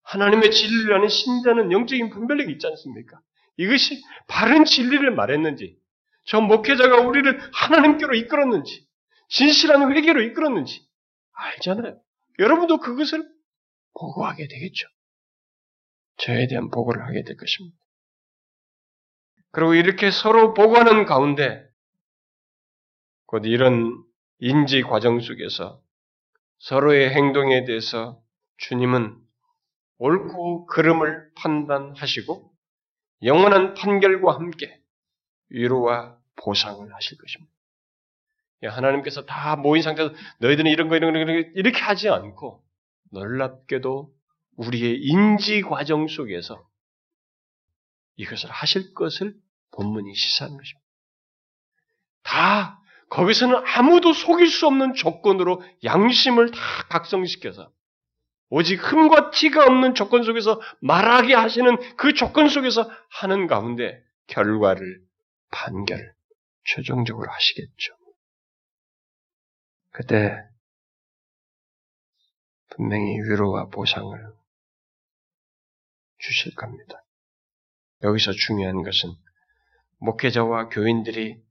하나님의 진리를 아는 신자는 영적인 분별력이 있지 않습니까? 이것이 바른 진리를 말했는지, 저 목회자가 우리를 하나님께로 이끌었는지, 진실한 회개로 이끌었는지 알잖아요. 여러분도 그것을 보고하게 되겠죠. 저에 대한 보고를 하게 될 것입니다. 그리고 이렇게 서로 보고하는 가운데 곧 이런 인지 과정 속에서 서로의 행동에 대해서 주님은 옳고 그름을 판단하시고 영원한 판결과 함께 위로와 보상을 하실 것입니다. 하나님께서 다 모인 상태에서 너희들은 이런 거 이런 거 이렇게 하지 않고 놀랍게도 우리의 인지 과정 속에서 이것을 하실 것을 본문이 시사하는 것입니다. 다 거기서는 아무도 속일 수 없는 조건으로 양심을 다 각성시켜서 오직 흠과 티가 없는 조건 속에서 말하게 하시는 그 조건 속에서 하는 가운데 결과를 판결 최종적으로 하시겠죠. 그때 분명히 위로와 보상을 주실 겁니다. 여기서 중요한 것은 목회자와 교인들이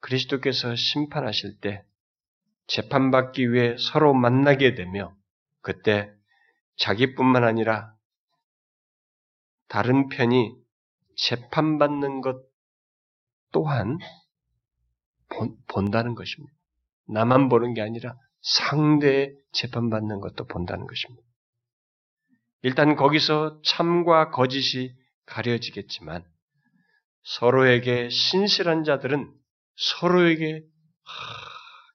그리스도께서 심판하실 때 재판받기 위해 서로 만나게 되며 그때 자기뿐만 아니라 다른 편이 재판받는 것 또한 본, 다는 것입니다. 나만 보는 게 아니라 상대의 재판받는 것도 본다는 것입니다. 일단 거기서 참과 거짓이 가려지겠지만 서로에게 신실한 자들은 서로에게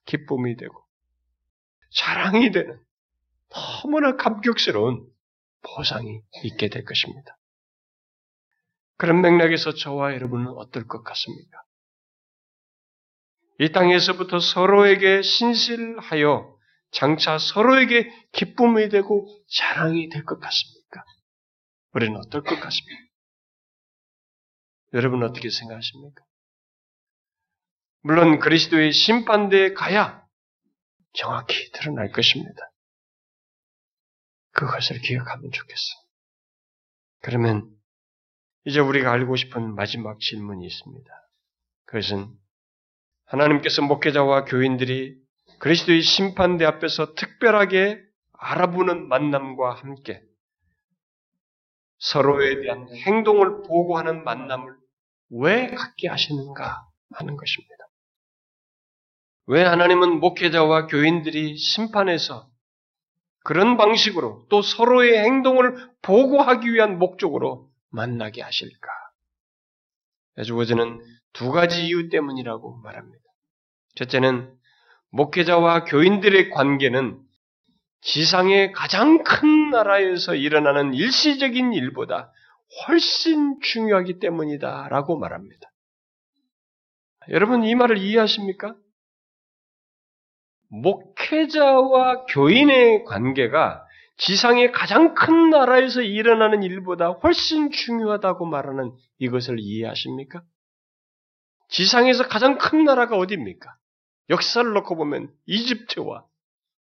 기쁨이 되고 자랑이 되는 너무나 감격스러운 보상이 있게 될 것입니다. 그런 맥락에서 저와 여러분은 어떨 것 같습니까? 이 땅에서부터 서로에게 신실하여 장차 서로에게 기쁨이 되고 자랑이 될 것 같습니까? 우리는 어떨 것 같습니까? 여러분 어떻게 생각하십니까? 물론 그리스도의 심판대에 가야 정확히 드러날 것입니다. 그것을 기억하면 좋겠어. 그러면 이제 우리가 알고 싶은 마지막 질문이 있습니다. 그것은 하나님께서 목회자와 교인들이 그리스도의 심판대 앞에서 특별하게 알아보는 만남과 함께 서로에 대한 행동을 보고하는 만남을 왜 갖게 하시는가 하는 것입니다. 왜 하나님은 목회자와 교인들이 심판에서 그런 방식으로 또 서로의 행동을 보고하기 위한 목적으로 만나게 하실까? 주어지는 두 가지 이유 때문이라고 말합니다. 첫째는 목회자와 교인들의 관계는 지상의 가장 큰 나라에서 일어나는 일시적인 일보다 훨씬 중요하기 때문이다 라고 말합니다. 여러분 이 말을 이해하십니까? 목회자와 교인의 관계가 지상의 가장 큰 나라에서 일어나는 일보다 훨씬 중요하다고 말하는 이것을 이해하십니까? 지상에서 가장 큰 나라가 어디입니까? 역사를 놓고 보면 이집트와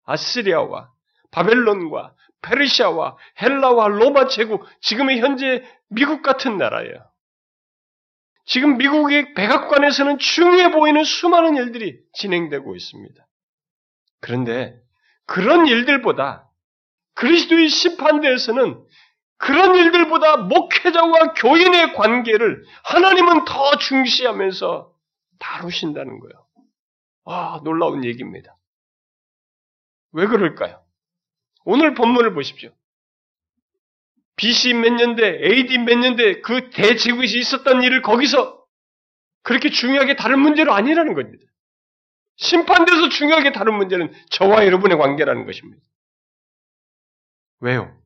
아시리아와 바벨론과 페르시아와 헬라와 로마 제국, 지금의 현재 미국 같은 나라예요. 지금 미국의 백악관에서는 중요해 보이는 수많은 일들이 진행되고 있습니다. 그런데 그런 일들보다 그리스도의 심판대에서는 그런 일들보다 목회자와 교인의 관계를 하나님은 더 중시하면서 다루신다는 거예요. 와, 놀라운 얘기입니다. 왜 그럴까요? 오늘 본문을 보십시오. BC 몇 년대, AD 몇 년대 그 대지구시 있었던 일을 거기서 그렇게 중요하게 다른 문제로 아니라는 겁니다. 심판돼서 중요하게 다른 문제는 저와 여러분의 관계라는 것입니다. 왜요?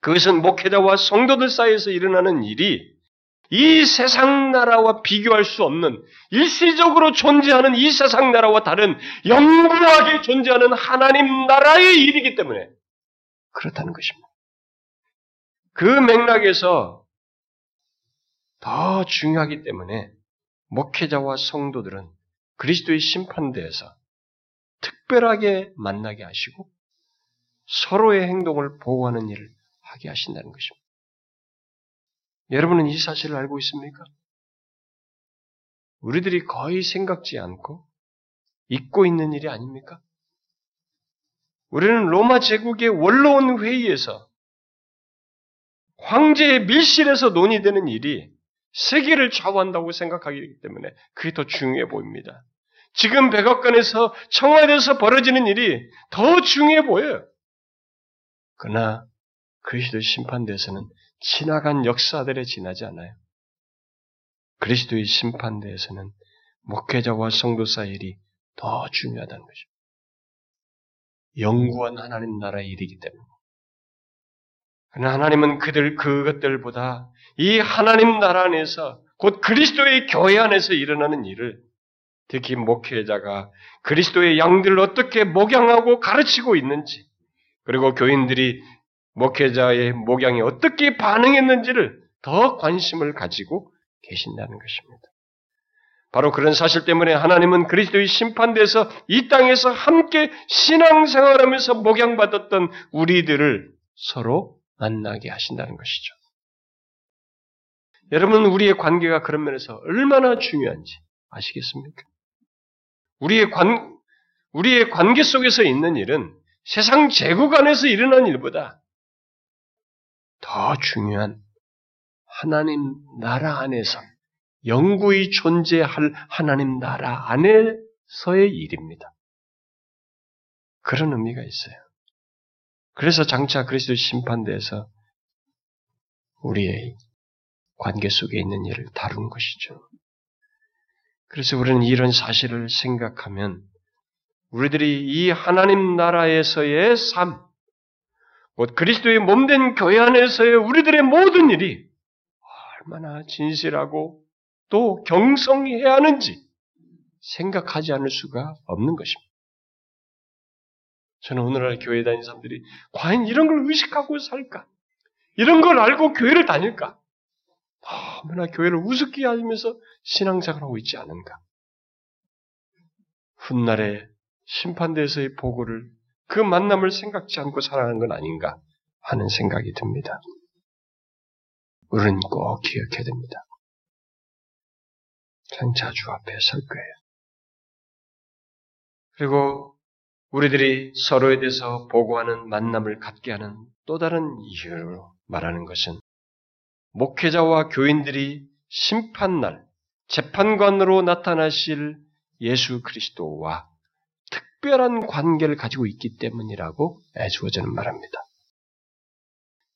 그것은 목회자와 성도들 사이에서 일어나는 일이 이 세상 나라와 비교할 수 없는 일시적으로 존재하는 이 세상 나라와 다른 영구하게 존재하는 하나님 나라의 일이기 때문에 그렇다는 것입니다. 그 맥락에서 더 중요하기 때문에 목회자와 성도들은 그리스도의 심판대에서 특별하게 만나게 하시고 서로의 행동을 보호하는 일을 하게 하신다는 것입니다. 여러분은 이 사실을 알고 있습니까? 우리들이 거의 생각지 않고 잊고 있는 일이 아닙니까? 우리는 로마 제국의 원로원 회의에서 황제의 밀실에서 논의되는 일이 세계를 좌우한다고 생각하기 때문에 그게 더 중요해 보입니다. 지금 백악관에서 청와대에서 벌어지는 일이 더 중요해 보여요. 그러나 그리스도의 심판대에서는 지나간 역사들에 지나지 않아요. 그리스도의 심판대에서는 목회자와 성도 사이 일이 더 중요하다는 것입니다. 영구한 하나님 나라의 일이기 때문에. 그러나 하나님은 그들, 그것들보다 이 하나님 나라 안에서 곧 그리스도의 교회 안에서 일어나는 일을 특히 목회자가 그리스도의 양들을 어떻게 목양하고 가르치고 있는지 그리고 교인들이 목회자의 목양에 어떻게 반응했는지를 더 관심을 가지고 계신다는 것입니다. 바로 그런 사실 때문에 하나님은 그리스도의 심판대에서 이 땅에서 함께 신앙생활하면서 목양받았던 우리들을 서로 만나게 하신다는 것이죠. 여러분 우리의 관계가 그런 면에서 얼마나 중요한지 아시겠습니까? 우리의 관 우리의 관계 속에서 있는 일은 세상 제국 안에서 일어난 일보다 더 중요한 하나님 나라 안에서 영구히 존재할 하나님 나라 안에서의 일입니다. 그런 의미가 있어요. 그래서 장차 그리스도 심판대에서 우리의 관계 속에 있는 일을 다룬 것이죠. 그래서 우리는 이런 사실을 생각하면 우리들이 이 하나님 나라에서의 삶, 곧 그리스도의 몸된 교회 안에서의 우리들의 모든 일이 얼마나 진실하고 또 경성해야 하는지 생각하지 않을 수가 없는 것입니다. 저는 오늘날 교회 다니는 사람들이 과연 이런 걸 의식하고 살까? 이런 걸 알고 교회를 다닐까? 얼마나 교회를 우습게 하면서 신앙생활 하고 있지 않은가? 훗날에 심판대에서의 보고를 그 만남을 생각지 않고 살아가는 건 아닌가 하는 생각이 듭니다. 우리는 꼭 기억해야 됩니다. 장차 주 앞에 설 거예요. 그리고 우리들이 서로에 대해서 보고하는 만남을 갖게 하는 또 다른 이유로 말하는 것은 목회자와 교인들이 심판날, 재판관으로 나타나실 예수 그리스도와 특별한 관계를 가지고 있기 때문이라고 애주어저는 말합니다.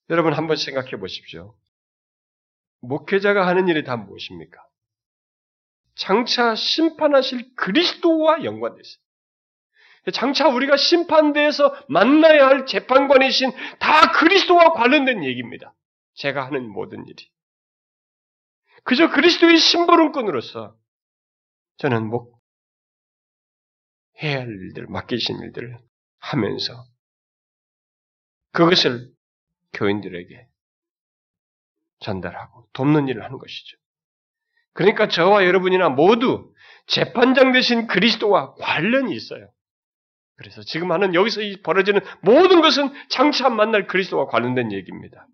여러분 한번 생각해 보십시오. 목회자가 하는 일이 다 무엇입니까? 장차 심판하실 그리스도와 연관되어 있어요. 장차 우리가 심판대에서 만나야 할 재판관이신 다 그리스도와 관련된 얘기입니다. 제가 하는 모든 일이. 그저 그리스도의 심부름꾼으로서 저는 목, 해야 할 일들, 맡기신 일들을 하면서 그것을 교인들에게 전달하고 돕는 일을 하는 것이죠. 그러니까 저와 여러분이나 모두 재판장 되신 그리스도와 관련이 있어요. 그래서 지금 하는 여기서 벌어지는 모든 것은 장차 만날 그리스도와 관련된 얘기입니다.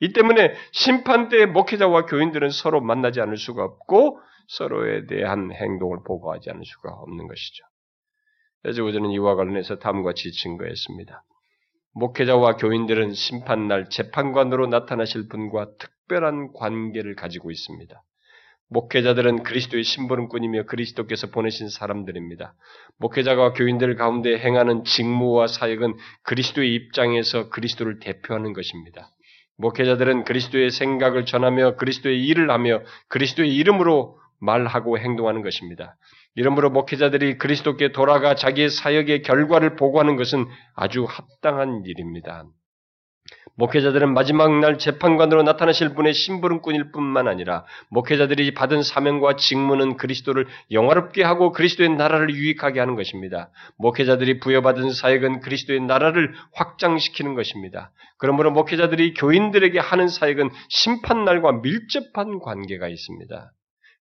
이 때문에 심판 때 목회자와 교인들은 서로 만나지 않을 수가 없고 서로에 대한 행동을 보고하지 않을 수가 없는 것이죠. 우리는 이와 관련해서 다음과 같이 증거했습니다. 목회자와 교인들은 심판날 재판관으로 나타나실 분과 특별한 관계를 가지고 있습니다. 목회자들은 그리스도의 심부름꾼이며 그리스도께서 보내신 사람들입니다. 목회자가 교인들 가운데 행하는 직무와 사역은 그리스도의 입장에서 그리스도를 대표하는 것입니다. 목회자들은 그리스도의 생각을 전하며 그리스도의 일을 하며 그리스도의 이름으로 말하고 행동하는 것입니다. 이러므로 목회자들이 그리스도께 돌아가 자기의 사역의 결과를 보고하는 것은 아주 합당한 일입니다. 목회자들은 마지막 날 재판관으로 나타나실 분의 심부름꾼일 뿐만 아니라 목회자들이 받은 사명과 직무는 그리스도를 영화롭게 하고 그리스도의 나라를 유익하게 하는 것입니다. 목회자들이 부여받은 사역은 그리스도의 나라를 확장시키는 것입니다. 그러므로 목회자들이 교인들에게 하는 사역은 심판날과 밀접한 관계가 있습니다.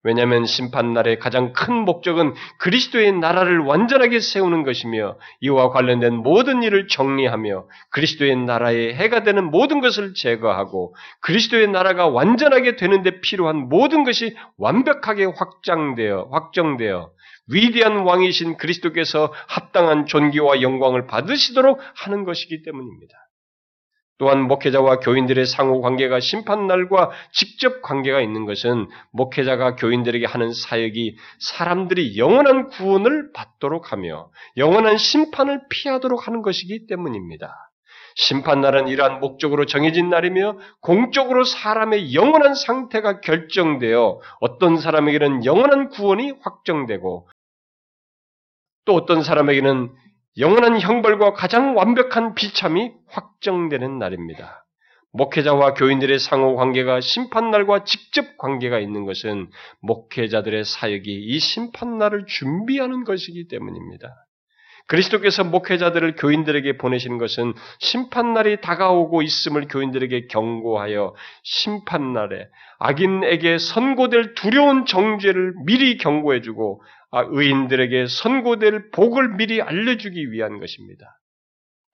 왜냐하면 심판날의 가장 큰 목적은 그리스도의 나라를 완전하게 세우는 것이며 이와 관련된 모든 일을 정리하며 그리스도의 나라에 해가 되는 모든 것을 제거하고 그리스도의 나라가 완전하게 되는데 필요한 모든 것이 완벽하게 확장되어 확정되어 위대한 왕이신 그리스도께서 합당한 존귀와 영광을 받으시도록 하는 것이기 때문입니다. 또한 목회자와 교인들의 상호 관계가 심판날과 직접 관계가 있는 것은 목회자가 교인들에게 하는 사역이 사람들이 영원한 구원을 받도록 하며 영원한 심판을 피하도록 하는 것이기 때문입니다. 심판날은 이러한 목적으로 정해진 날이며 공적으로 사람의 영원한 상태가 결정되어 어떤 사람에게는 영원한 구원이 확정되고 또 어떤 사람에게는 영원한 형벌과 가장 완벽한 비참이 확정되는 날입니다. 목회자와 교인들의 상호 관계가 심판날과 직접 관계가 있는 것은 목회자들의 사역이 이 심판날을 준비하는 것이기 때문입니다. 그리스도께서 목회자들을 교인들에게 보내시는 것은 심판날이 다가오고 있음을 교인들에게 경고하여 심판날에 악인에게 선고될 두려운 정죄를 미리 경고해주고 아, 의인들에게 선고될 복을 미리 알려주기 위한 것입니다.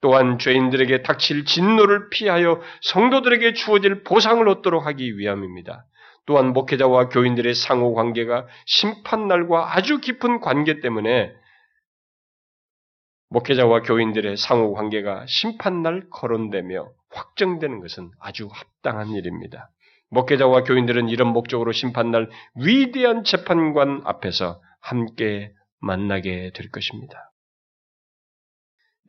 또한 죄인들에게 닥칠 진노를 피하여 성도들에게 주어질 보상을 얻도록 하기 위함입니다. 또한 목회자와 교인들의 상호 관계가 심판날과 아주 깊은 관계 때문에 목회자와 교인들의 상호 관계가 심판날 거론되며 확정되는 것은 아주 합당한 일입니다. 목회자와 교인들은 이런 목적으로 심판날 위대한 재판관 앞에서 함께 만나게 될 것입니다.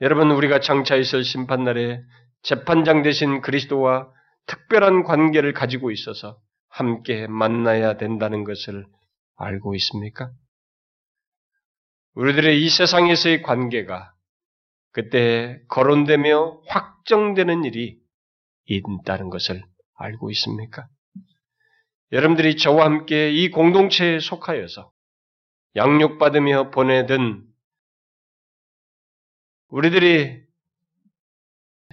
여러분, 우리가 장차 있을 심판날에 재판장 대신 그리스도와 특별한 관계를 가지고 있어서 함께 만나야 된다는 것을 알고 있습니까? 우리들의 이 세상에서의 관계가 그때 거론되며 확정되는 일이 있다는 것을 알고 있습니까? 여러분들이 저와 함께 이 공동체에 속하여서 양육받으며 보내든 우리들이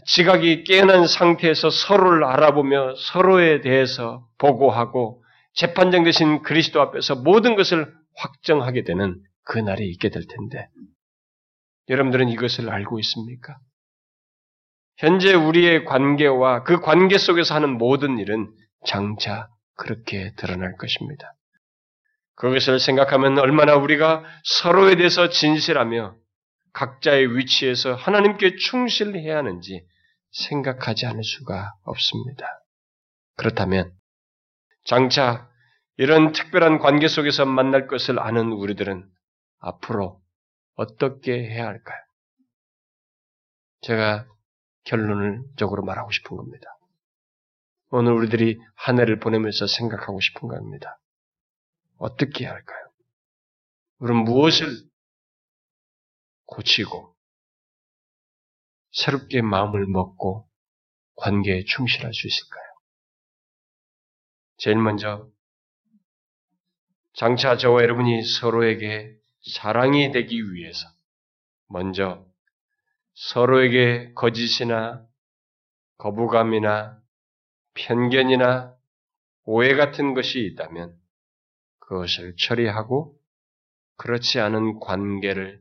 지각이 깨어난 상태에서 서로를 알아보며 서로에 대해서 보고하고 재판장 대신 그리스도 앞에서 모든 것을 확정하게 되는 그 날이 있게 될 텐데 여러분들은 이것을 알고 있습니까? 현재 우리의 관계와 그 관계 속에서 하는 모든 일은 장차 그렇게 드러날 것입니다. 그것을 생각하면 얼마나 우리가 서로에 대해서 진실하며 각자의 위치에서 하나님께 충실해야 하는지 생각하지 않을 수가 없습니다. 그렇다면 장차 이런 특별한 관계 속에서 만날 것을 아는 우리들은 앞으로 어떻게 해야 할까요? 제가 결론을 적으로 말하고 싶은 겁니다. 오늘 우리들이 한 해를 보내면서 생각하고 싶은 겁니다. 어떻게 해야 할까요? 우리는 무엇을 고치고 새롭게 마음을 먹고 관계에 충실할 수 있을까요? 제일 먼저 장차 저와 여러분이 서로에게 사랑이 되기 위해서 먼저 서로에게 거짓이나 거부감이나 편견이나 오해 같은 것이 있다면 그것을 처리하고 그렇지 않은 관계를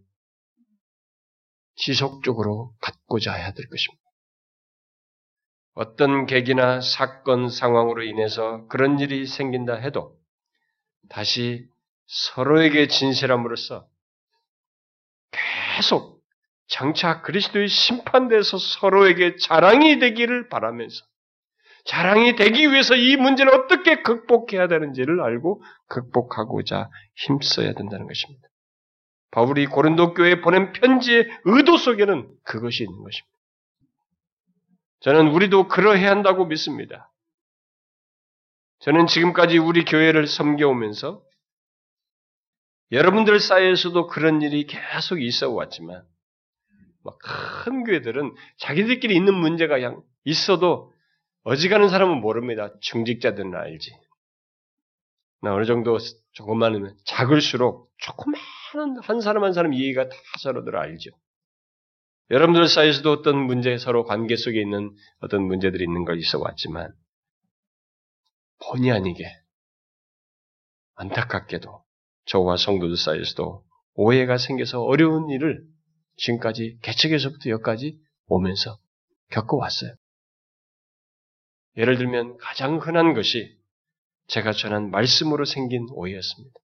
지속적으로 갖고자 해야 될 것입니다. 어떤 계기나 사건 상황으로 인해서 그런 일이 생긴다 해도 다시 서로에게 진실함으로써 계속 장차 그리스도의 심판대에서 서로에게 자랑이 되기를 바라면서 자랑이 되기 위해서 이 문제를 어떻게 극복해야 되는지를 알고 극복하고자 힘써야 된다는 것입니다. 바울이 고린도 교회에 보낸 편지의 의도 속에는 그것이 있는 것입니다. 저는 우리도 그러해야 한다고 믿습니다. 저는 지금까지 우리 교회를 섬겨오면서 여러분들 사이에서도 그런 일이 계속 있어 왔지만 큰 교회들은 자기들끼리 있는 문제가 있어도 어지간한 사람은 모릅니다. 중직자들은 알지. 나 어느 정도 조금만 작을수록 조그마한 한 사람 한 사람 이해가 다 서로들 알죠. 여러분들 사이에서도 어떤 문제, 서로 관계 속에 있는 어떤 문제들이 있는 걸 있어 왔지만, 본의 아니게, 안타깝게도 저와 성도들 사이에서도 오해가 생겨서 어려운 일을 지금까지 개척에서부터 여기까지 오면서 겪어왔어요. 예를 들면 가장 흔한 것이 제가 전한 말씀으로 생긴 오해였습니다.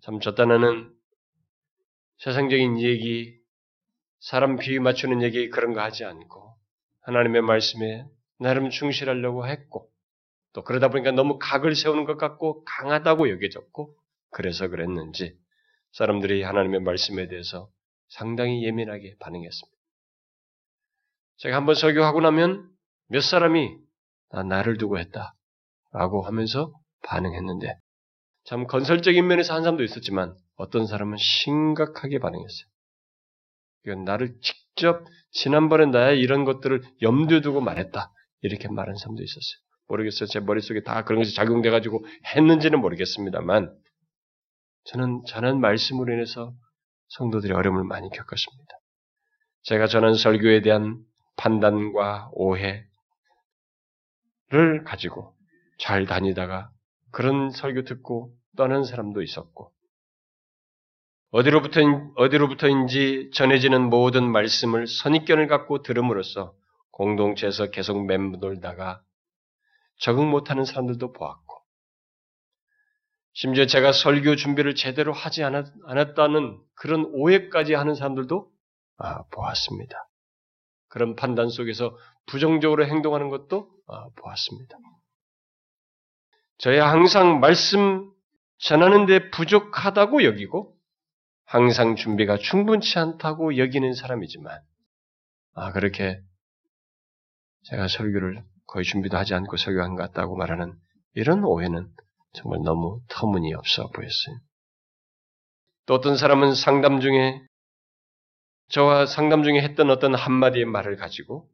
참, 저 딴에는 세상적인 얘기, 사람 비위 맞추는 얘기 그런 거 하지 않고 하나님의 말씀에 나름 충실하려고 했고 또 그러다 보니까 너무 각을 세우는 것 같고 강하다고 여겨졌고 그래서 그랬는지 사람들이 하나님의 말씀에 대해서 상당히 예민하게 반응했습니다. 제가 한번 설교하고 나면 몇 사람이 나 나를 두고 했다 라고 하면서 반응했는데 참 건설적인 면에서 한 사람도 있었지만 어떤 사람은 심각하게 반응했어요. 이건 나를 직접 지난번에 나의 이런 것들을 염두에 두고 말했다. 이렇게 말한 사람도 있었어요. 모르겠어요. 제 머릿속에 다 그런 것이 작용돼가지고 했는지는 모르겠습니다만 저는 전한 말씀으로 인해서 성도들이 어려움을 많이 겪었습니다. 제가 전한 설교에 대한 판단과 오해 를 가지고 잘 다니다가 그런 설교 듣고 떠난 사람도 있었고 어디로부터, 어디로부터인지 전해지는 모든 말씀을 선입견을 갖고 들음으로써 공동체에서 계속 맴돌다가 적응 못하는 사람들도 보았고, 심지어 제가 설교 준비를 제대로 하지 않았, 다는 그런 오해까지 하는 사람들도 아, 보았습니다. 그런 판단 속에서 부정적으로 행동하는 것도 아, 보았습니다. 저야 항상 말씀 전하는데 부족하다고 여기고 항상 준비가 충분치 않다고 여기는 사람이지만, 아, 그렇게 제가 설교를 거의 준비도 하지 않고 설교한 것 같다고 말하는 이런 오해는 정말 너무 터무니없어 보였어요. 또 어떤 사람은 상담 중에 저와 상담 중에 했던 어떤 한마디의 말을 가지고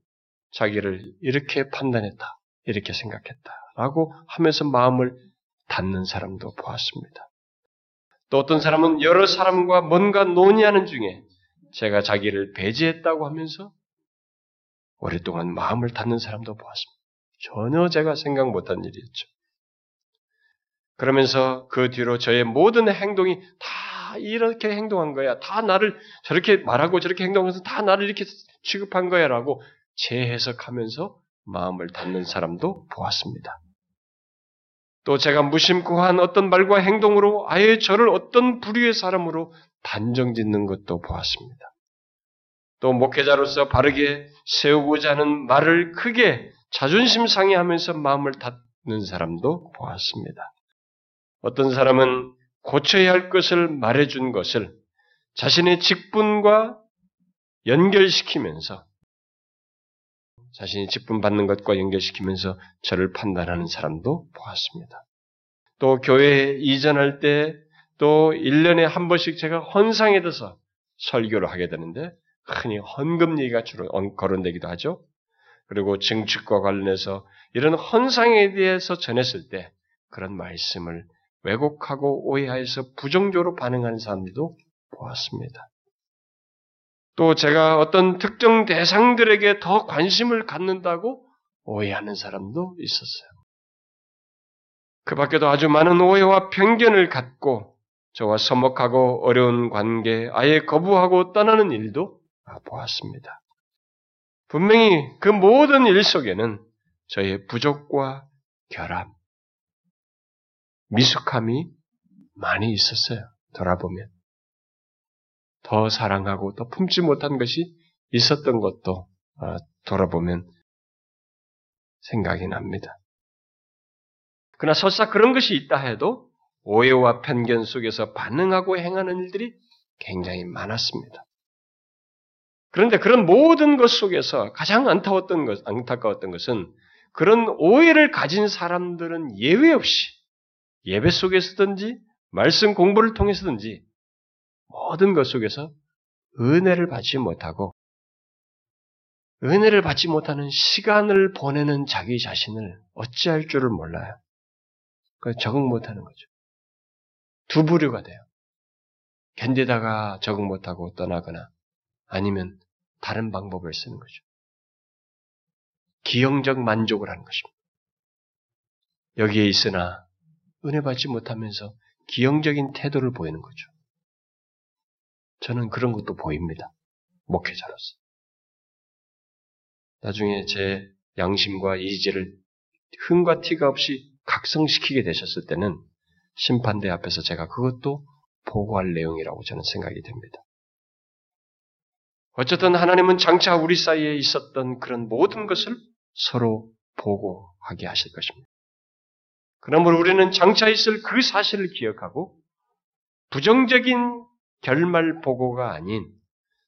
자기를 이렇게 판단했다, 이렇게 생각했다, 라고 하면서 마음을 닫는 사람도 보았습니다. 또 어떤 사람은 여러 사람과 뭔가 논의하는 중에 제가 자기를 배제했다고 하면서 오랫동안 마음을 닫는 사람도 보았습니다. 전혀 제가 생각 못한 일이었죠. 그러면서 그 뒤로 저의 모든 행동이 다 이렇게 행동한 거야. 다 나를 저렇게 말하고 저렇게 행동해서 다 나를 이렇게 취급한 거야. 라고 재해석하면서 마음을 닫는 사람도 보았습니다. 또 제가 무심코 한 어떤 말과 행동으로 아예 저를 어떤 부류의 사람으로 단정 짓는 것도 보았습니다. 또 목회자로서 바르게 세우고자 하는 말을 크게 자존심 상해하면서 마음을 닫는 사람도 보았습니다. 어떤 사람은 고쳐야 할 것을 말해준 것을 자신의 직분과 연결시키면서 자신이 직분 받는 것과 연결시키면서 저를 판단하는 사람도 보았습니다. 또 교회에 이전할 때 또 1년에 한 번씩 제가 헌상에 대해서 설교를 하게 되는데 흔히 헌금 얘기가 주로 거론되기도 하죠. 그리고 증축과 관련해서 이런 헌상에 대해서 전했을 때 그런 말씀을 왜곡하고 오해하여서 부정적으로 반응하는 사람들도 보았습니다. 또 제가 어떤 특정 대상들에게 더 관심을 갖는다고 오해하는 사람도 있었어요. 그 밖에도 아주 많은 오해와 편견을 갖고 저와 서먹하고 어려운 관계, 아예 거부하고 떠나는 일도 보았습니다. 분명히 그 모든 일 속에는 저의 부족과 결함, 미숙함이 많이 있었어요. 돌아보면. 더 사랑하고 더 품지 못한 것이 있었던 것도 아, 돌아보면 생각이 납니다. 그러나 설사 그런 것이 있다 해도 오해와 편견 속에서 반응하고 행하는 일들이 굉장히 많았습니다. 그런데 그런 모든 것 속에서 가장 안타웠던 것, 안타까웠던 것은 그런 오해를 가진 사람들은 예외 없이 예배 속에서든지 말씀 공부를 통해서든지 모든 것 속에서 은혜를 받지 못하고 은혜를 받지 못하는 시간을 보내는 자기 자신을 어찌할 줄을 몰라요. 그 적응 못하는 거죠. 두 부류가 돼요. 견디다가 적응 못하고 떠나거나 아니면 다른 방법을 쓰는 거죠. 기형적 만족을 하는 것입니다. 여기에 있으나 은혜 받지 못하면서 기형적인 태도를 보이는 거죠. 저는 그런 것도 보입니다. 목회자로서. 나중에 제 양심과 이지를 흥과 티가 없이 각성시키게 되셨을 때는 심판대 앞에서 제가 그것도 보고할 내용이라고 저는 생각이 됩니다. 어쨌든 하나님은 장차 우리 사이에 있었던 그런 모든 것을 서로 보고하게 하실 것입니다. 그러므로 우리는 장차 있을 그 사실을 기억하고 부정적인 결말 보고가 아닌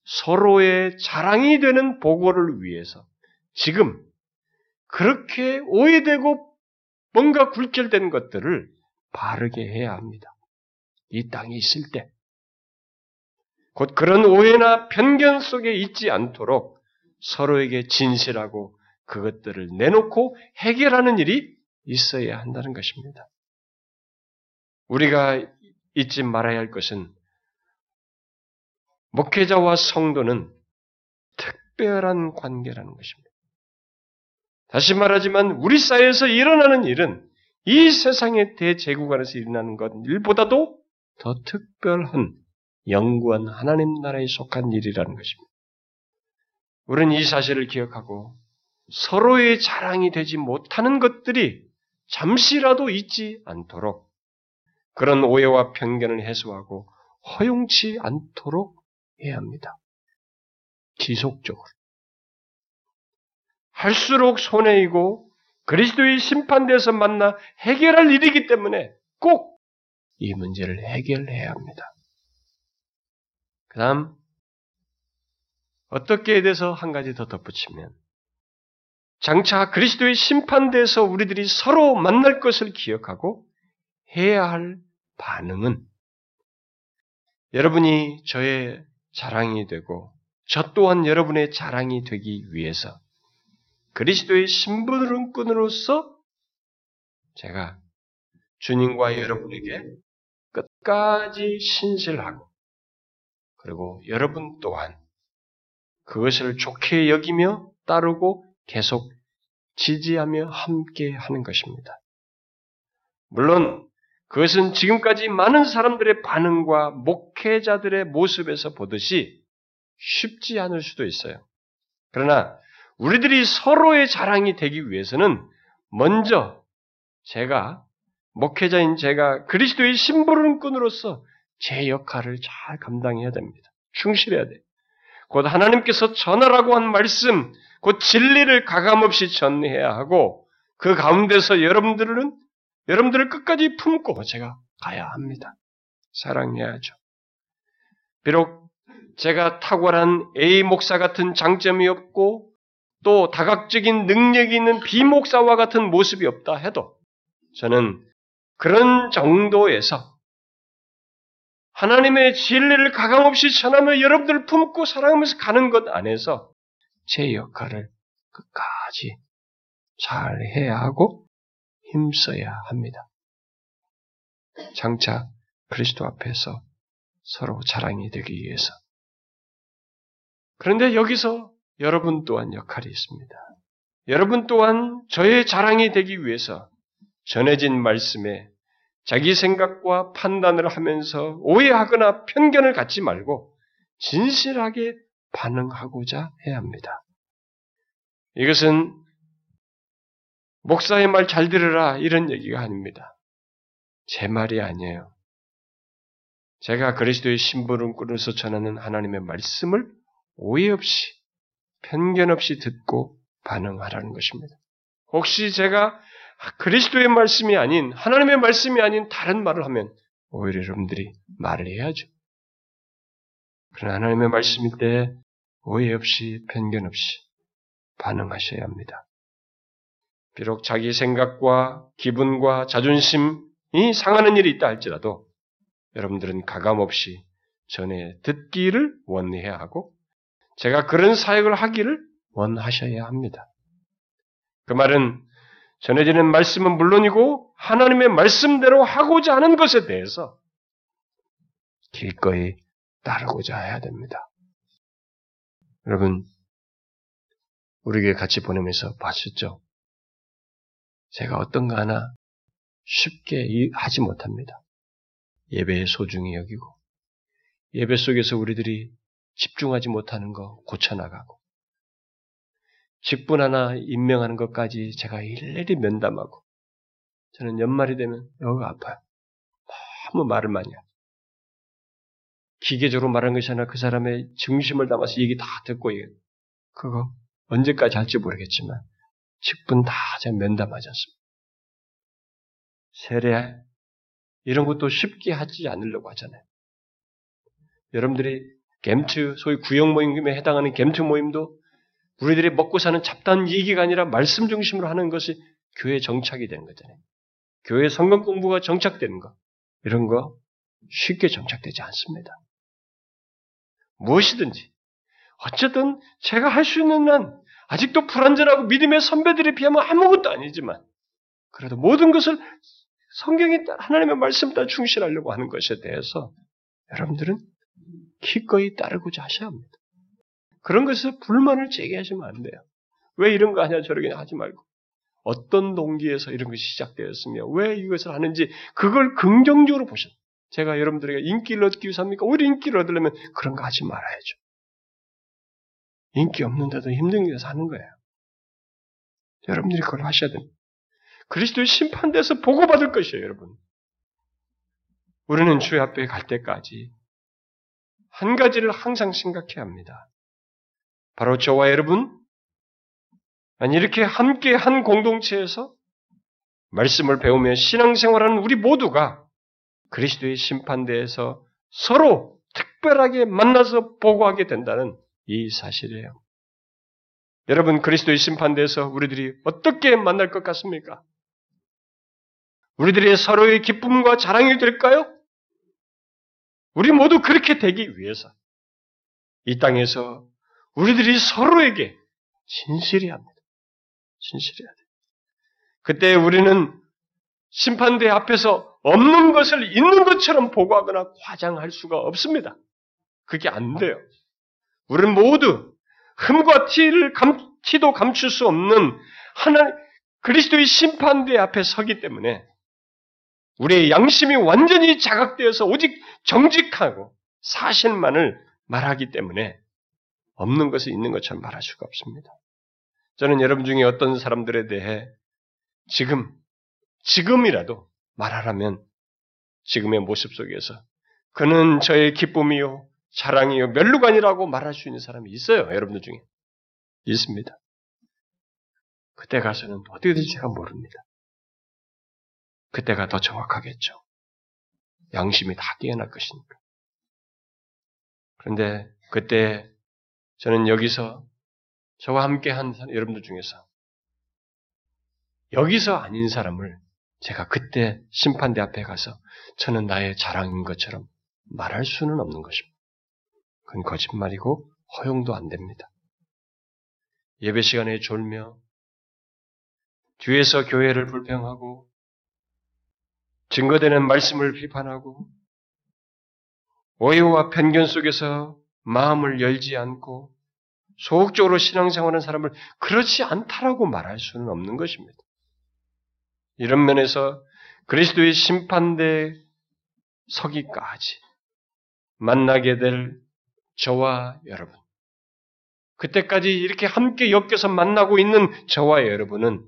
서로의 자랑이 되는 보고를 위해서 지금 그렇게 오해되고 뭔가 굴절된 것들을 바르게 해야 합니다. 이 땅에 있을 때. 곧 그런 오해나 편견 속에 있지 않도록 서로에게 진실하고 그것들을 내놓고 해결하는 일이 있어야 한다는 것입니다. 우리가 잊지 말아야 할 것은 목회자와 성도는 특별한 관계라는 것입니다. 다시 말하지만 우리 사회에서 일어나는 일은 이 세상의 대제국 안에서 일어나는 것 일보다도 더 특별한 영구한 하나님 나라에 속한 일이라는 것입니다. 우리는 이 사실을 기억하고 서로의 자랑이 되지 못하는 것들이 잠시라도 있지 않도록 그런 오해와 편견을 해소하고 허용치 않도록 해야 합니다. 지속적으로. 할수록 손해이고 그리스도의 심판대에서 만나 해결할 일이기 때문에 꼭 이 문제를 해결해야 합니다. 그 다음, 어떻게에 대해서 한 가지 더 덧붙이면, 장차 그리스도의 심판대에서 우리들이 서로 만날 것을 기억하고 해야 할 반응은 여러분이 저의 자랑이 되고 저 또한 여러분의 자랑이 되기 위해서 그리스도의 신분으로서 제가 주님과 여러분에게 끝까지 신실하고 그리고 여러분 또한 그것을 좋게 여기며 따르고 계속 지지하며 함께 하는 것입니다. 물론 그것은 지금까지 많은 사람들의 반응과 목회자들의 모습에서 보듯이 쉽지 않을 수도 있어요. 그러나 우리들이 서로의 자랑이 되기 위해서는 먼저 제가 목회자인 제가 그리스도의 심부름꾼으로서 제 역할을 잘 감당해야 됩니다. 충실해야 돼. 곧 하나님께서 전하라고 한 말씀, 곧 진리를 가감없이 전해야 하고 그 가운데서 여러분들은 여러분들을 끝까지 품고 제가 가야 합니다. 사랑해야죠. 비록 제가 탁월한 A 목사 같은 장점이 없고 또 다각적인 능력이 있는 비목사와 같은 모습이 없다 해도 저는 그런 정도에서 하나님의 진리를 가감없이 전하며 여러분들을 품고 사랑하면서 가는 것 안에서 제 역할을 끝까지 잘 해야 하고 힘써야 합니다. 장차 그리스도 앞에서 서로 자랑이 되기 위해서. 그런데 여기서 여러분 또한 역할이 있습니다. 여러분 또한 저의 자랑이 되기 위해서 전해진 말씀에 자기 생각과 판단을 하면서 오해하거나 편견을 갖지 말고 진실하게 반응하고자 해야 합니다. 이것은 목사의 말 잘 들으라 이런 얘기가 아닙니다. 제 말이 아니에요. 제가 그리스도의 신부를 꾸려서 전하는 하나님의 말씀을 오해 없이 편견 없이 듣고 반응하라는 것입니다. 혹시 제가 그리스도의 말씀이 아닌 하나님의 말씀이 아닌 다른 말을 하면 오히려 여러분들이 말을 해야죠. 그러나 하나님의 말씀일 때 오해 없이 편견 없이 반응하셔야 합니다. 비록 자기 생각과 기분과 자존심이 상하는 일이 있다 할지라도 여러분들은 가감없이 전에 듣기를 원해야 하고 제가 그런 사역을 하기를 원하셔야 합니다. 그 말은 전해지는 말씀은 물론이고 하나님의 말씀대로 하고자 하는 것에 대해서 기꺼이 따르고자 해야 됩니다. 여러분, 우리에게 같이 보내면서 봤었죠? 제가 어떤 거 하나 쉽게 하지 못합니다. 예배의 소중히 여기고, 예배 속에서 우리들이 집중하지 못하는 거 고쳐나가고, 직분 하나 임명하는 것까지 제가 일일이 면담하고, 저는 연말이 되면 여기가 아파요. 너무 말을 많이 하고. 기계적으로 말하는 것이 아니라 그 사람의 중심을 담아서 얘기 다 듣고, 그거 언제까지 할지 모르겠지만, 직분 다 제가 면담하지 않습니다. 세례, 이런 것도 쉽게 하지 않으려고 하잖아요. 여러분들이 겜트, 소위 구역 모임에 해당하는 겜트 모임도 우리들이 먹고 사는 잡다한 얘기가 아니라 말씀 중심으로 하는 것이 교회 정착이 되는 거잖아요. 교회 성경 공부가 정착되는 거. 이런 거 쉽게 정착되지 않습니다. 무엇이든지. 어쨌든 제가 할 수 있는 한 아직도 불완전하고 믿음의 선배들에 비하면 아무것도 아니지만 그래도 모든 것을 성경이 하나님의 말씀 따라 충실하려고 하는 것에 대해서 여러분들은 기꺼이 따르고자 하셔야 합니다. 그런 것에 불만을 제기하시면 안 돼요. 왜 이런 거 하냐 저러게 하지 말고 어떤 동기에서 이런 것이 시작되었으며 왜 이것을 하는지 그걸 긍정적으로 보셔. 제가 여러분들에게 인기를 얻기 위해서 합니까? 오히려 인기를 얻으려면 그런 거 하지 말아야죠. 인기 없는 데도 힘든 데서 하는 거예요. 여러분들이 그걸 하셔야 됩니다. 그리스도의 심판대에서 보고받을 것이에요, 여러분. 우리는 주의 앞에 갈 때까지 한 가지를 항상 생각해야 합니다. 바로 저와 여러분, 이렇게 함께 한 공동체에서 말씀을 배우며 신앙생활하는 우리 모두가 그리스도의 심판대에서 서로 특별하게 만나서 보고하게 된다는 이 사실이에요. 여러분 그리스도의 심판대에서 우리들이 어떻게 만날 것 같습니까? 우리들의 서로의 기쁨과 자랑이 될까요? 우리 모두 그렇게 되기 위해서 이 땅에서 우리들이 서로에게 진실해야 합니다. 진실해야 돼. 그때 우리는 심판대 앞에서 없는 것을 있는 것처럼 보고하거나 과장할 수가 없습니다. 그게 안 돼요. 우리는 모두 흠과 티를 감, 티도 감출 수 없는 하나 그리스도의 심판대 앞에 서기 때문에 우리의 양심이 완전히 자각되어서 오직 정직하고 사실만을 말하기 때문에 없는 것을 있는 것처럼 말할 수가 없습니다. 저는 여러분 중에 어떤 사람들에 대해 지금, 지금이라도 말하라면 지금의 모습 속에서 그는 저의 기쁨이요, 자랑이요, 멸루관이라고 말할 수 있는 사람이 있어요. 여러분들 중에. 있습니다. 그때 가서는 어떻게 될지 제가 모릅니다. 그때가 더 정확하겠죠. 양심이 다 깨어날 것이니까. 그런데 그때 저는 여기서 저와 함께 한 여러분들 중에서 여기서 아닌 사람을 제가 그때 심판대 앞에 가서 저는 나의 자랑인 것처럼 말할 수는 없는 것입니다. 그건 거짓말이고 허용도 안 됩니다. 예배 시간에 졸며 뒤에서 교회를 불평하고 증거되는 말씀을 비판하고 오해와 편견 속에서 마음을 열지 않고 소극적으로 신앙생활하는 사람을 그렇지 않다라고 말할 수는 없는 것입니다. 이런 면에서 그리스도의 심판대 서기까지 만나게 될 저와 여러분, 그때까지 이렇게 함께 엮여서 만나고 있는 저와 여러분은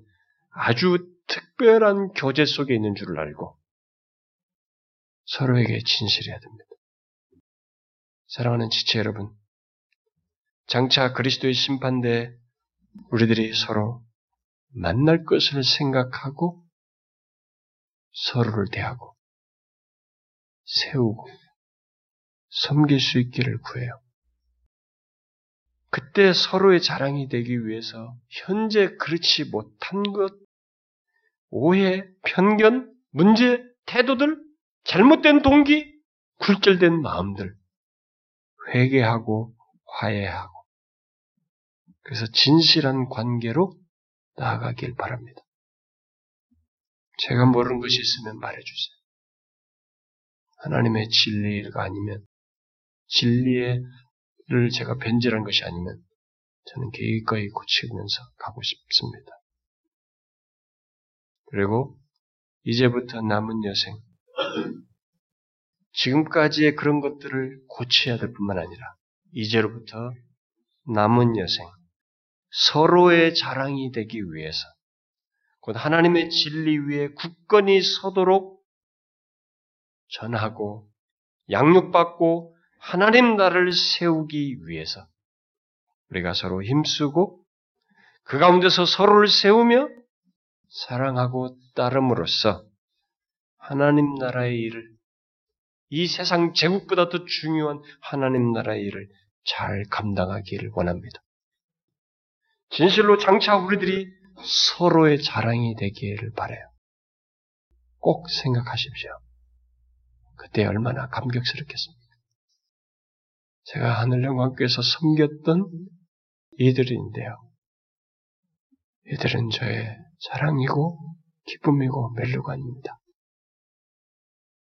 아주 특별한 교제 속에 있는 줄을 알고 서로에게 진실해야 됩니다. 사랑하는 지체 여러분, 장차 그리스도의 심판대 우리들이 서로 만날 것을 생각하고 서로를 대하고 세우고 섬길 수 있기를 구해요. 그때 서로의 자랑이 되기 위해서 현재 그렇지 못한 것, 오해, 편견, 문제, 태도들, 잘못된 동기, 굴절된 마음들, 회개하고 화해하고, 그래서 진실한 관계로 나아가길 바랍니다. 제가 모르는 것이 있으면 말해주세요. 하나님의 진리가 아니면 진리를 제가 변질한 것이 아니면 저는 기꺼이 고치면서 가고 싶습니다. 그리고 이제부터 남은 여생 지금까지의 그런 것들을 고쳐야 될 뿐만 아니라 이제로부터 남은 여생 서로의 자랑이 되기 위해서 곧 하나님의 진리 위에 굳건히 서도록 전하고 양육받고 하나님 나라를 세우기 위해서 우리가 서로 힘쓰고 그 가운데서 서로를 세우며 사랑하고 따름으로써 하나님 나라의 일을 이 세상 제국보다 더 중요한 하나님 나라의 일을 잘 감당하기를 원합니다. 진실로 장차 우리들이 서로의 자랑이 되기를 바래요. 꼭 생각하십시오. 그때 얼마나 감격스럽겠습니까? 제가 하늘 영광께서 섬겼던 이들인데요. 이들은 저의 자랑이고 기쁨이고 멜로관입니다.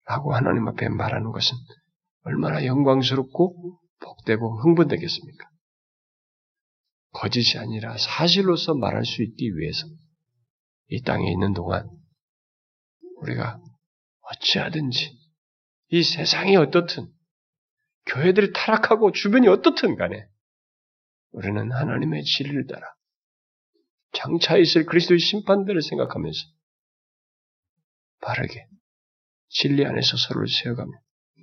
라고 하나님 앞에 말하는 것은 얼마나 영광스럽고 복되고 흥분되겠습니까? 거짓이 아니라 사실로서 말할 수 있기 위해서 이 땅에 있는 동안 우리가 어찌하든지 이 세상이 어떻든 교회들이 타락하고 주변이 어떻든 간에 우리는 하나님의 진리를 따라 장차 있을 그리스도의 심판들을 생각하면서 바르게 진리 안에서 서로를 세워가며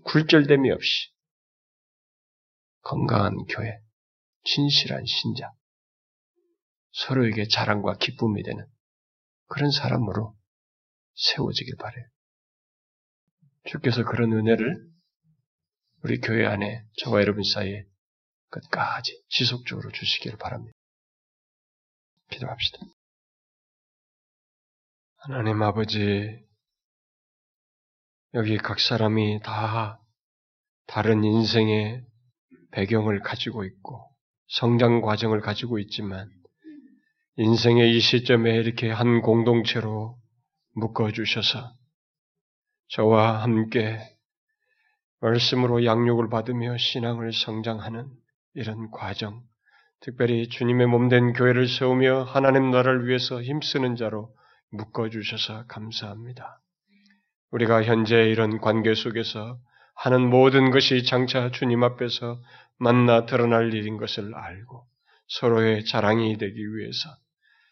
굴절됨이 없이 건강한 교회, 진실한 신자, 서로에게 자랑과 기쁨이 되는 그런 사람으로 세워지길 바래요. 주께서 그런 은혜를 우리 교회 안에 저와 여러분 사이에 끝까지 지속적으로 주시기를 바랍니다. 기도합시다. 하나님 아버지, 여기 각 사람이 다 다른 인생의 배경을 가지고 있고 성장 과정을 가지고 있지만 인생의 이 시점에 이렇게 한 공동체로 묶어 주셔서 저와 함께 말씀으로 양육을 받으며 신앙을 성장하는 이런 과정, 특별히 주님의 몸된 교회를 세우며 하나님 나라를 위해서 힘쓰는 자로 묶어주셔서 감사합니다. 우리가 현재 이런 관계 속에서 하는 모든 것이 장차 주님 앞에서 만나 드러날 일인 것을 알고 서로의 자랑이 되기 위해서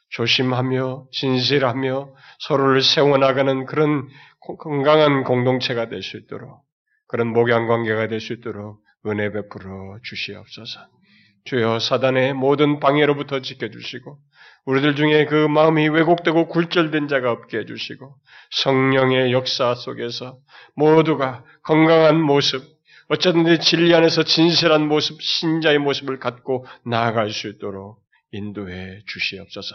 조심하며 진실하며 서로를 세워나가는 그런 건강한 공동체가 될 수 있도록 그런 목양 관계가 될 수 있도록 은혜 베풀어 주시옵소서. 주여 사단의 모든 방해로부터 지켜주시고 우리들 중에 그 마음이 왜곡되고 굴절된 자가 없게 해주시고 성령의 역사 속에서 모두가 건강한 모습, 어쩌든지 진리 안에서 진실한 모습, 신자의 모습을 갖고 나아갈 수 있도록 인도해 주시옵소서.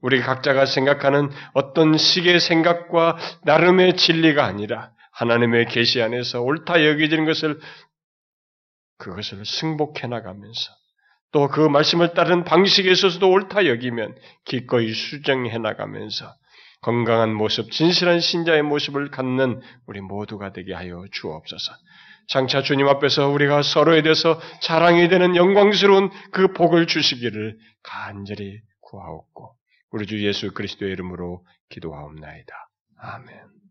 우리 각자가 생각하는 어떤 식의 생각과 나름의 진리가 아니라 하나님의 계시 안에서 옳다 여겨지는 것을 그것을 승복해 나가면서 또 그 말씀을 따른 방식에 있어서도 옳다 여기면 기꺼이 수정해 나가면서 건강한 모습, 진실한 신자의 모습을 갖는 우리 모두가 되게 하여 주옵소서. 장차 주님 앞에서 우리가 서로에 대해서 자랑이 되는 영광스러운 그 복을 주시기를 간절히 구하옵고 우리 주 예수 그리스도의 이름으로 기도하옵나이다. 아멘.